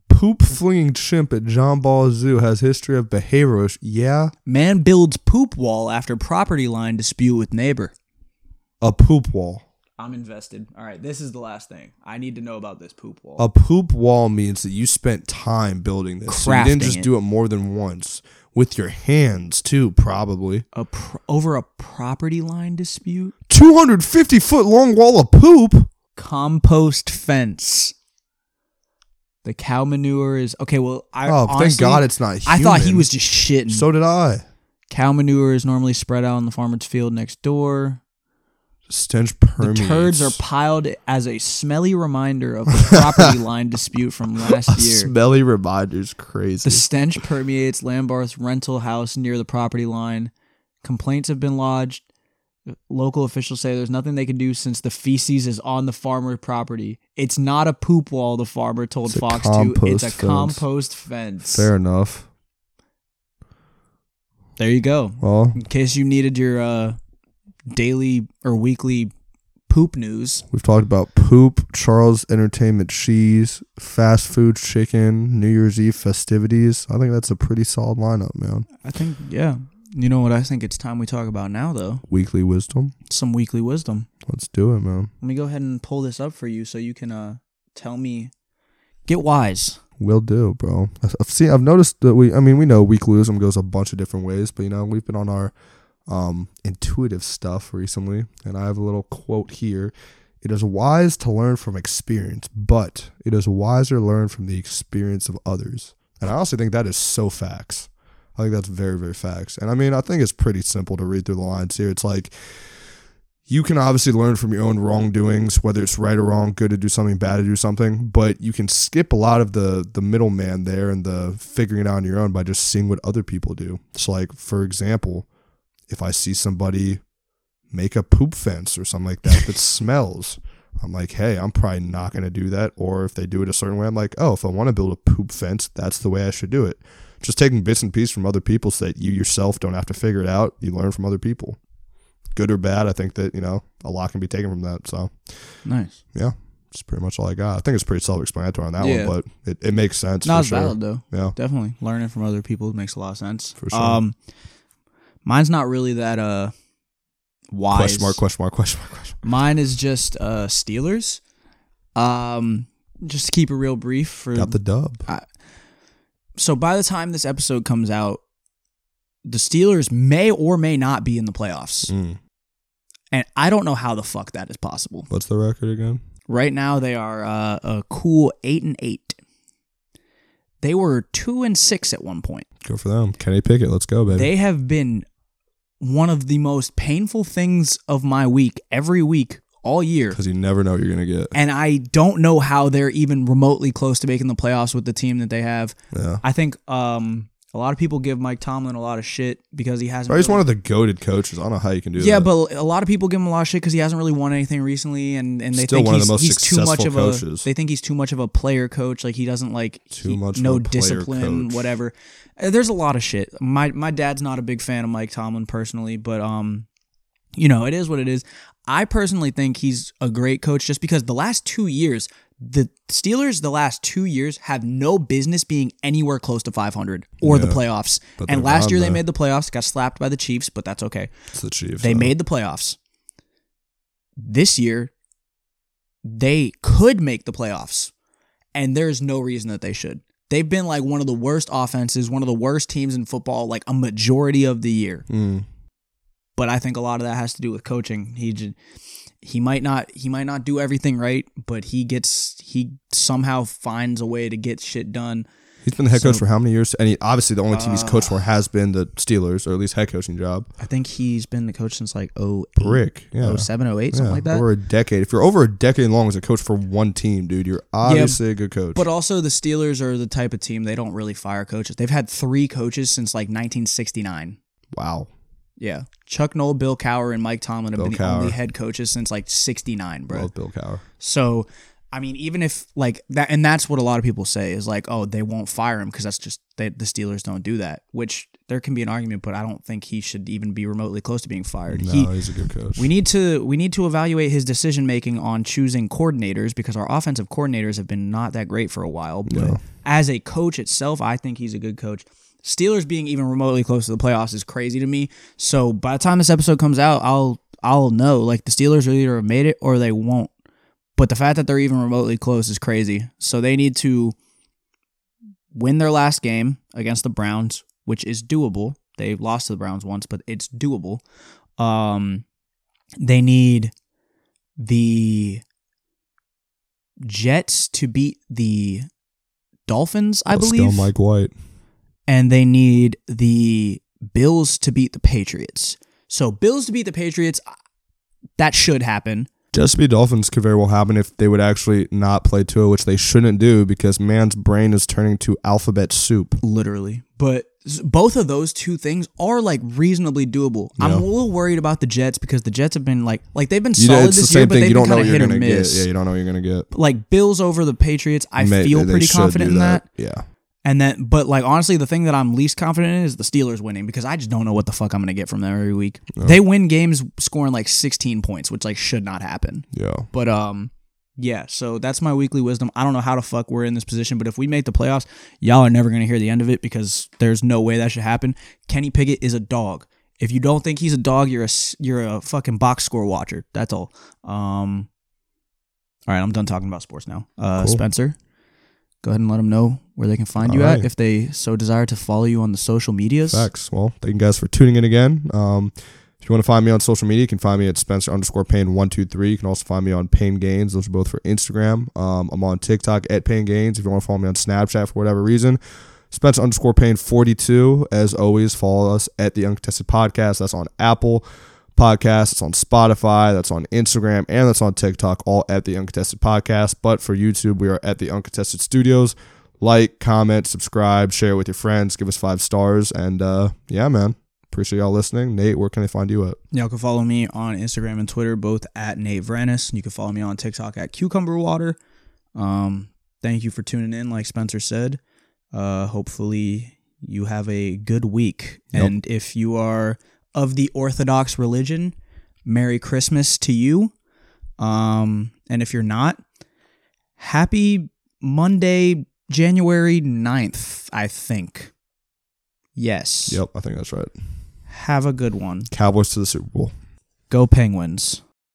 poop flinging chimp at John Ball Zoo has history of behavioral. Yeah, man builds poop wall after property line dispute with neighbor. a poop wall. I'm invested. All right, this is the last thing. I need to know about this poop wall. A poop wall means that you spent time building this. So you didn't just it. do it more than once with your hands too, probably. a pr- over a property line dispute? 250 foot long wall of poop. Compost fence. The cow manure is okay. Well, I Oh, thank God it's not I thought he was just shitting. So did I. cow manure is normally spread out in the farmer's field next door. Stench The turds are piled as a smelly reminder of the property line dispute from last year. Smelly reminders, crazy. The stench permeates Lambarth's rental house near the property line. Complaints have been lodged. Local officials say there's nothing they can do since the feces is on the farmer property. It's not a poop wall, the farmer told It's a Fox 2. It's a fence. compost fence. Fair enough. There you go. Well, In case you needed your uh, daily or weekly poop news. we've talked about poop, Charles Entertainment cheese, fast food chicken, New Year's Eve festivities. I think that's a pretty solid lineup, man. I think, yeah. You know what I think it's time we talk about now, though? Weekly wisdom. Some weekly wisdom. Let's do it, man. Let me go ahead and pull this up for you so you can uh tell me get wise. Will do, bro. I've seen. I've noticed that we. I mean, we know weekly wisdom goes a bunch of different ways, but you know, we've been on our um, intuitive stuff recently, and I have a little quote here. It is wise to learn from experience, but it is wiser to learn from the experience of others. And I also think that is so facts. I think that's very, very facts. And I mean, I think it's pretty simple to read through the lines here. It's like you can obviously learn from your own wrongdoings, whether it's right or wrong, good to do something, bad to do something, but you can skip a lot of the the middleman there and the figuring it out on your own by just seeing what other people do. So like for example, if I see somebody make a poop fence or something like that that smells, I'm like, hey, I'm probably not going to do that. Or if they do it a certain way, I'm like, oh, if I want to build a poop fence, that's the way I should do it. Just taking bits and pieces from other people so that you yourself don't have to figure it out. You learn from other people. Good or bad, I think that, you know, a lot can be taken from that. So, Nice. yeah, that's pretty much all I got. I think it's pretty self explanatory on that Yeah. one, but it, it makes sense. Not for as sure. valid though. Yeah. Definitely learning from other people makes a lot of sense. For sure. Um, mine's not really that uh wise. Question mark, question mark, question mark, question Mine is just uh Steelers. Um, just to keep it real brief for. Got the dub. so by the time this episode comes out, the Steelers may or may not be in the playoffs. Mm. And I don't know how the fuck that is possible. What's the record again? Right now they are uh, a cool 8 and 8. They were 2 and 6 at one point. Go for them. Kenny Pickett. Let's go, baby. They have been one of the most painful things of my week every week all year. Because you never know what you're going to get. And I don't know how they're even remotely close to making the playoffs with the team that they have. Yeah. I think um, a lot of people give Mike Tomlin a lot of shit because he hasn't. Or he's really- one of the goaded coaches. I don't know how you can do yeah, that. but a lot of people give him a lot of shit because he hasn't really won anything recently, and, and they Still think one of he's, the most he's too much of successful a. They think he's too much of a player coach. Like he doesn't like Too he- much no discipline, coach. whatever. Uh, There's a lot of shit. My my dad's not a big fan of Mike Tomlin personally, but um, you know it is what it is. I personally think he's a great coach just because the last two years, the Steelers, the last two years have no business being anywhere close to 500 or the playoffs. And last year they made the playoffs, got slapped by the Chiefs, but that's okay. It's the Chiefs. They made the playoffs. This year, they could make the playoffs, and there's no reason that they should. They've been like one of the worst offenses, one of the worst teams in football, like a majority of the year. Mm. But I think a lot of that has to do with coaching. He just, he might not he might not do everything right, but he gets he somehow finds a way to get shit done. He's been the head coach So- for how many years? And he, obviously, the only team he's coached Uh, for has been the Steelers, or at least head coaching job. I think he's been the coach since like oh Brick. Yeah. 07, 08, Yeah, something like that. Over a decade. If you're over a decade long as a coach for one team, dude, you're obviously a good coach. But also, the Steelers are the type of team they don't really fire coaches. They've had three coaches since like 1969. wow. Yeah, Chuck Noll, Bill Cowher, and Mike Tomlin have Bill been the Cowher. only head coaches since like 69, bro. Love Bill Cowher. So, I mean, even if like that, and that's what a lot of people say is like, oh, they won't fire him because that's just they, the Steelers don't do that. Which there can be an argument, but I don't think he should even be remotely close to being fired. No, he he's a good coach. we need to we need to evaluate his decision making on choosing coordinators because our offensive coordinators have been not that great for a while. But No. as a coach itself, I think he's a good coach. Steelers being even remotely close to the playoffs is crazy to me. So by the time this episode comes out, I'll I'll know like the Steelers will either have made it or they won't. But the fact that they're even remotely close is crazy. So they need to win their last game against the Browns, which is doable. They've lost to the Browns once, but it's doable. Um, they need the Jets to beat the Dolphins, I Let's believe, go, Mike White. and they need the Bills to beat the Patriots. So Bills to beat the Patriots, that should happen. Just be Dolphins could very well happen if they would actually not play Tua, which they shouldn't do because man's brain is turning to alphabet soup. literally. But both of those two things are like reasonably doable. I'm a little worried about the Jets because the Jets have been like like they've been You, solid it's the this year, but they've You don't been kind of hit or gonna get. miss. Yeah, you don't know what you're gonna get. Like Bills over the Patriots, I May- feel pretty confident do in that. Yeah. And then, but like honestly, the thing that I'm least confident in is the Steelers winning because I just don't know what the fuck I'm gonna get from them every week. They win games scoring like 16 points, which like should not happen. Yeah. But um, yeah. So that's my weekly wisdom. I don't know how the fuck we're in this position, but if we make the playoffs, y'all are never gonna hear the end of it because there's no way that should happen. Kenny Pickett is a dog. If you don't think he's a dog, you're a you're a fucking box score watcher. That's all. Um. All right, I'm done talking about sports now. Uh, Cool. Spencer, go ahead and let them know where they can find you All at if they so desire to follow you on the social medias. Facts. Well, thank you guys for tuning in again. Um, if you want to find me on social media, you can find me at Spencer underscore Payne one two three. You can also find me on Pain Gains. Those are both for Instagram. Um, I'm on TikTok at Pain Gains. If you want to follow me on Snapchat for whatever reason, Spencer underscore Payne forty two. As always, follow us at the Uncontested Podcast. That's on Apple Podcasts. It's on Spotify. That's on Instagram and that's on TikTok. All at the Uncontested Podcast. But for YouTube, we are at the Uncontested Studios. Like, comment, subscribe, share with your friends, give us five stars, and uh, yeah, man appreciate y'all listening. Nate, where can they find you at? Y'all can follow me on Instagram and Twitter, both at Nate Vranes. You can follow me on TikTok at Cucumber Water. Um, thank you for tuning in, like Spencer said. Uh, hopefully you have a good week. Yep. And if you are of the Orthodox religion, Merry Christmas to you. Um, and if you're not, happy Monday, January 9th, I think. Yes. Yep, I think that's right. Have a good one. Cowboys to the Super Bowl. Go Penguins.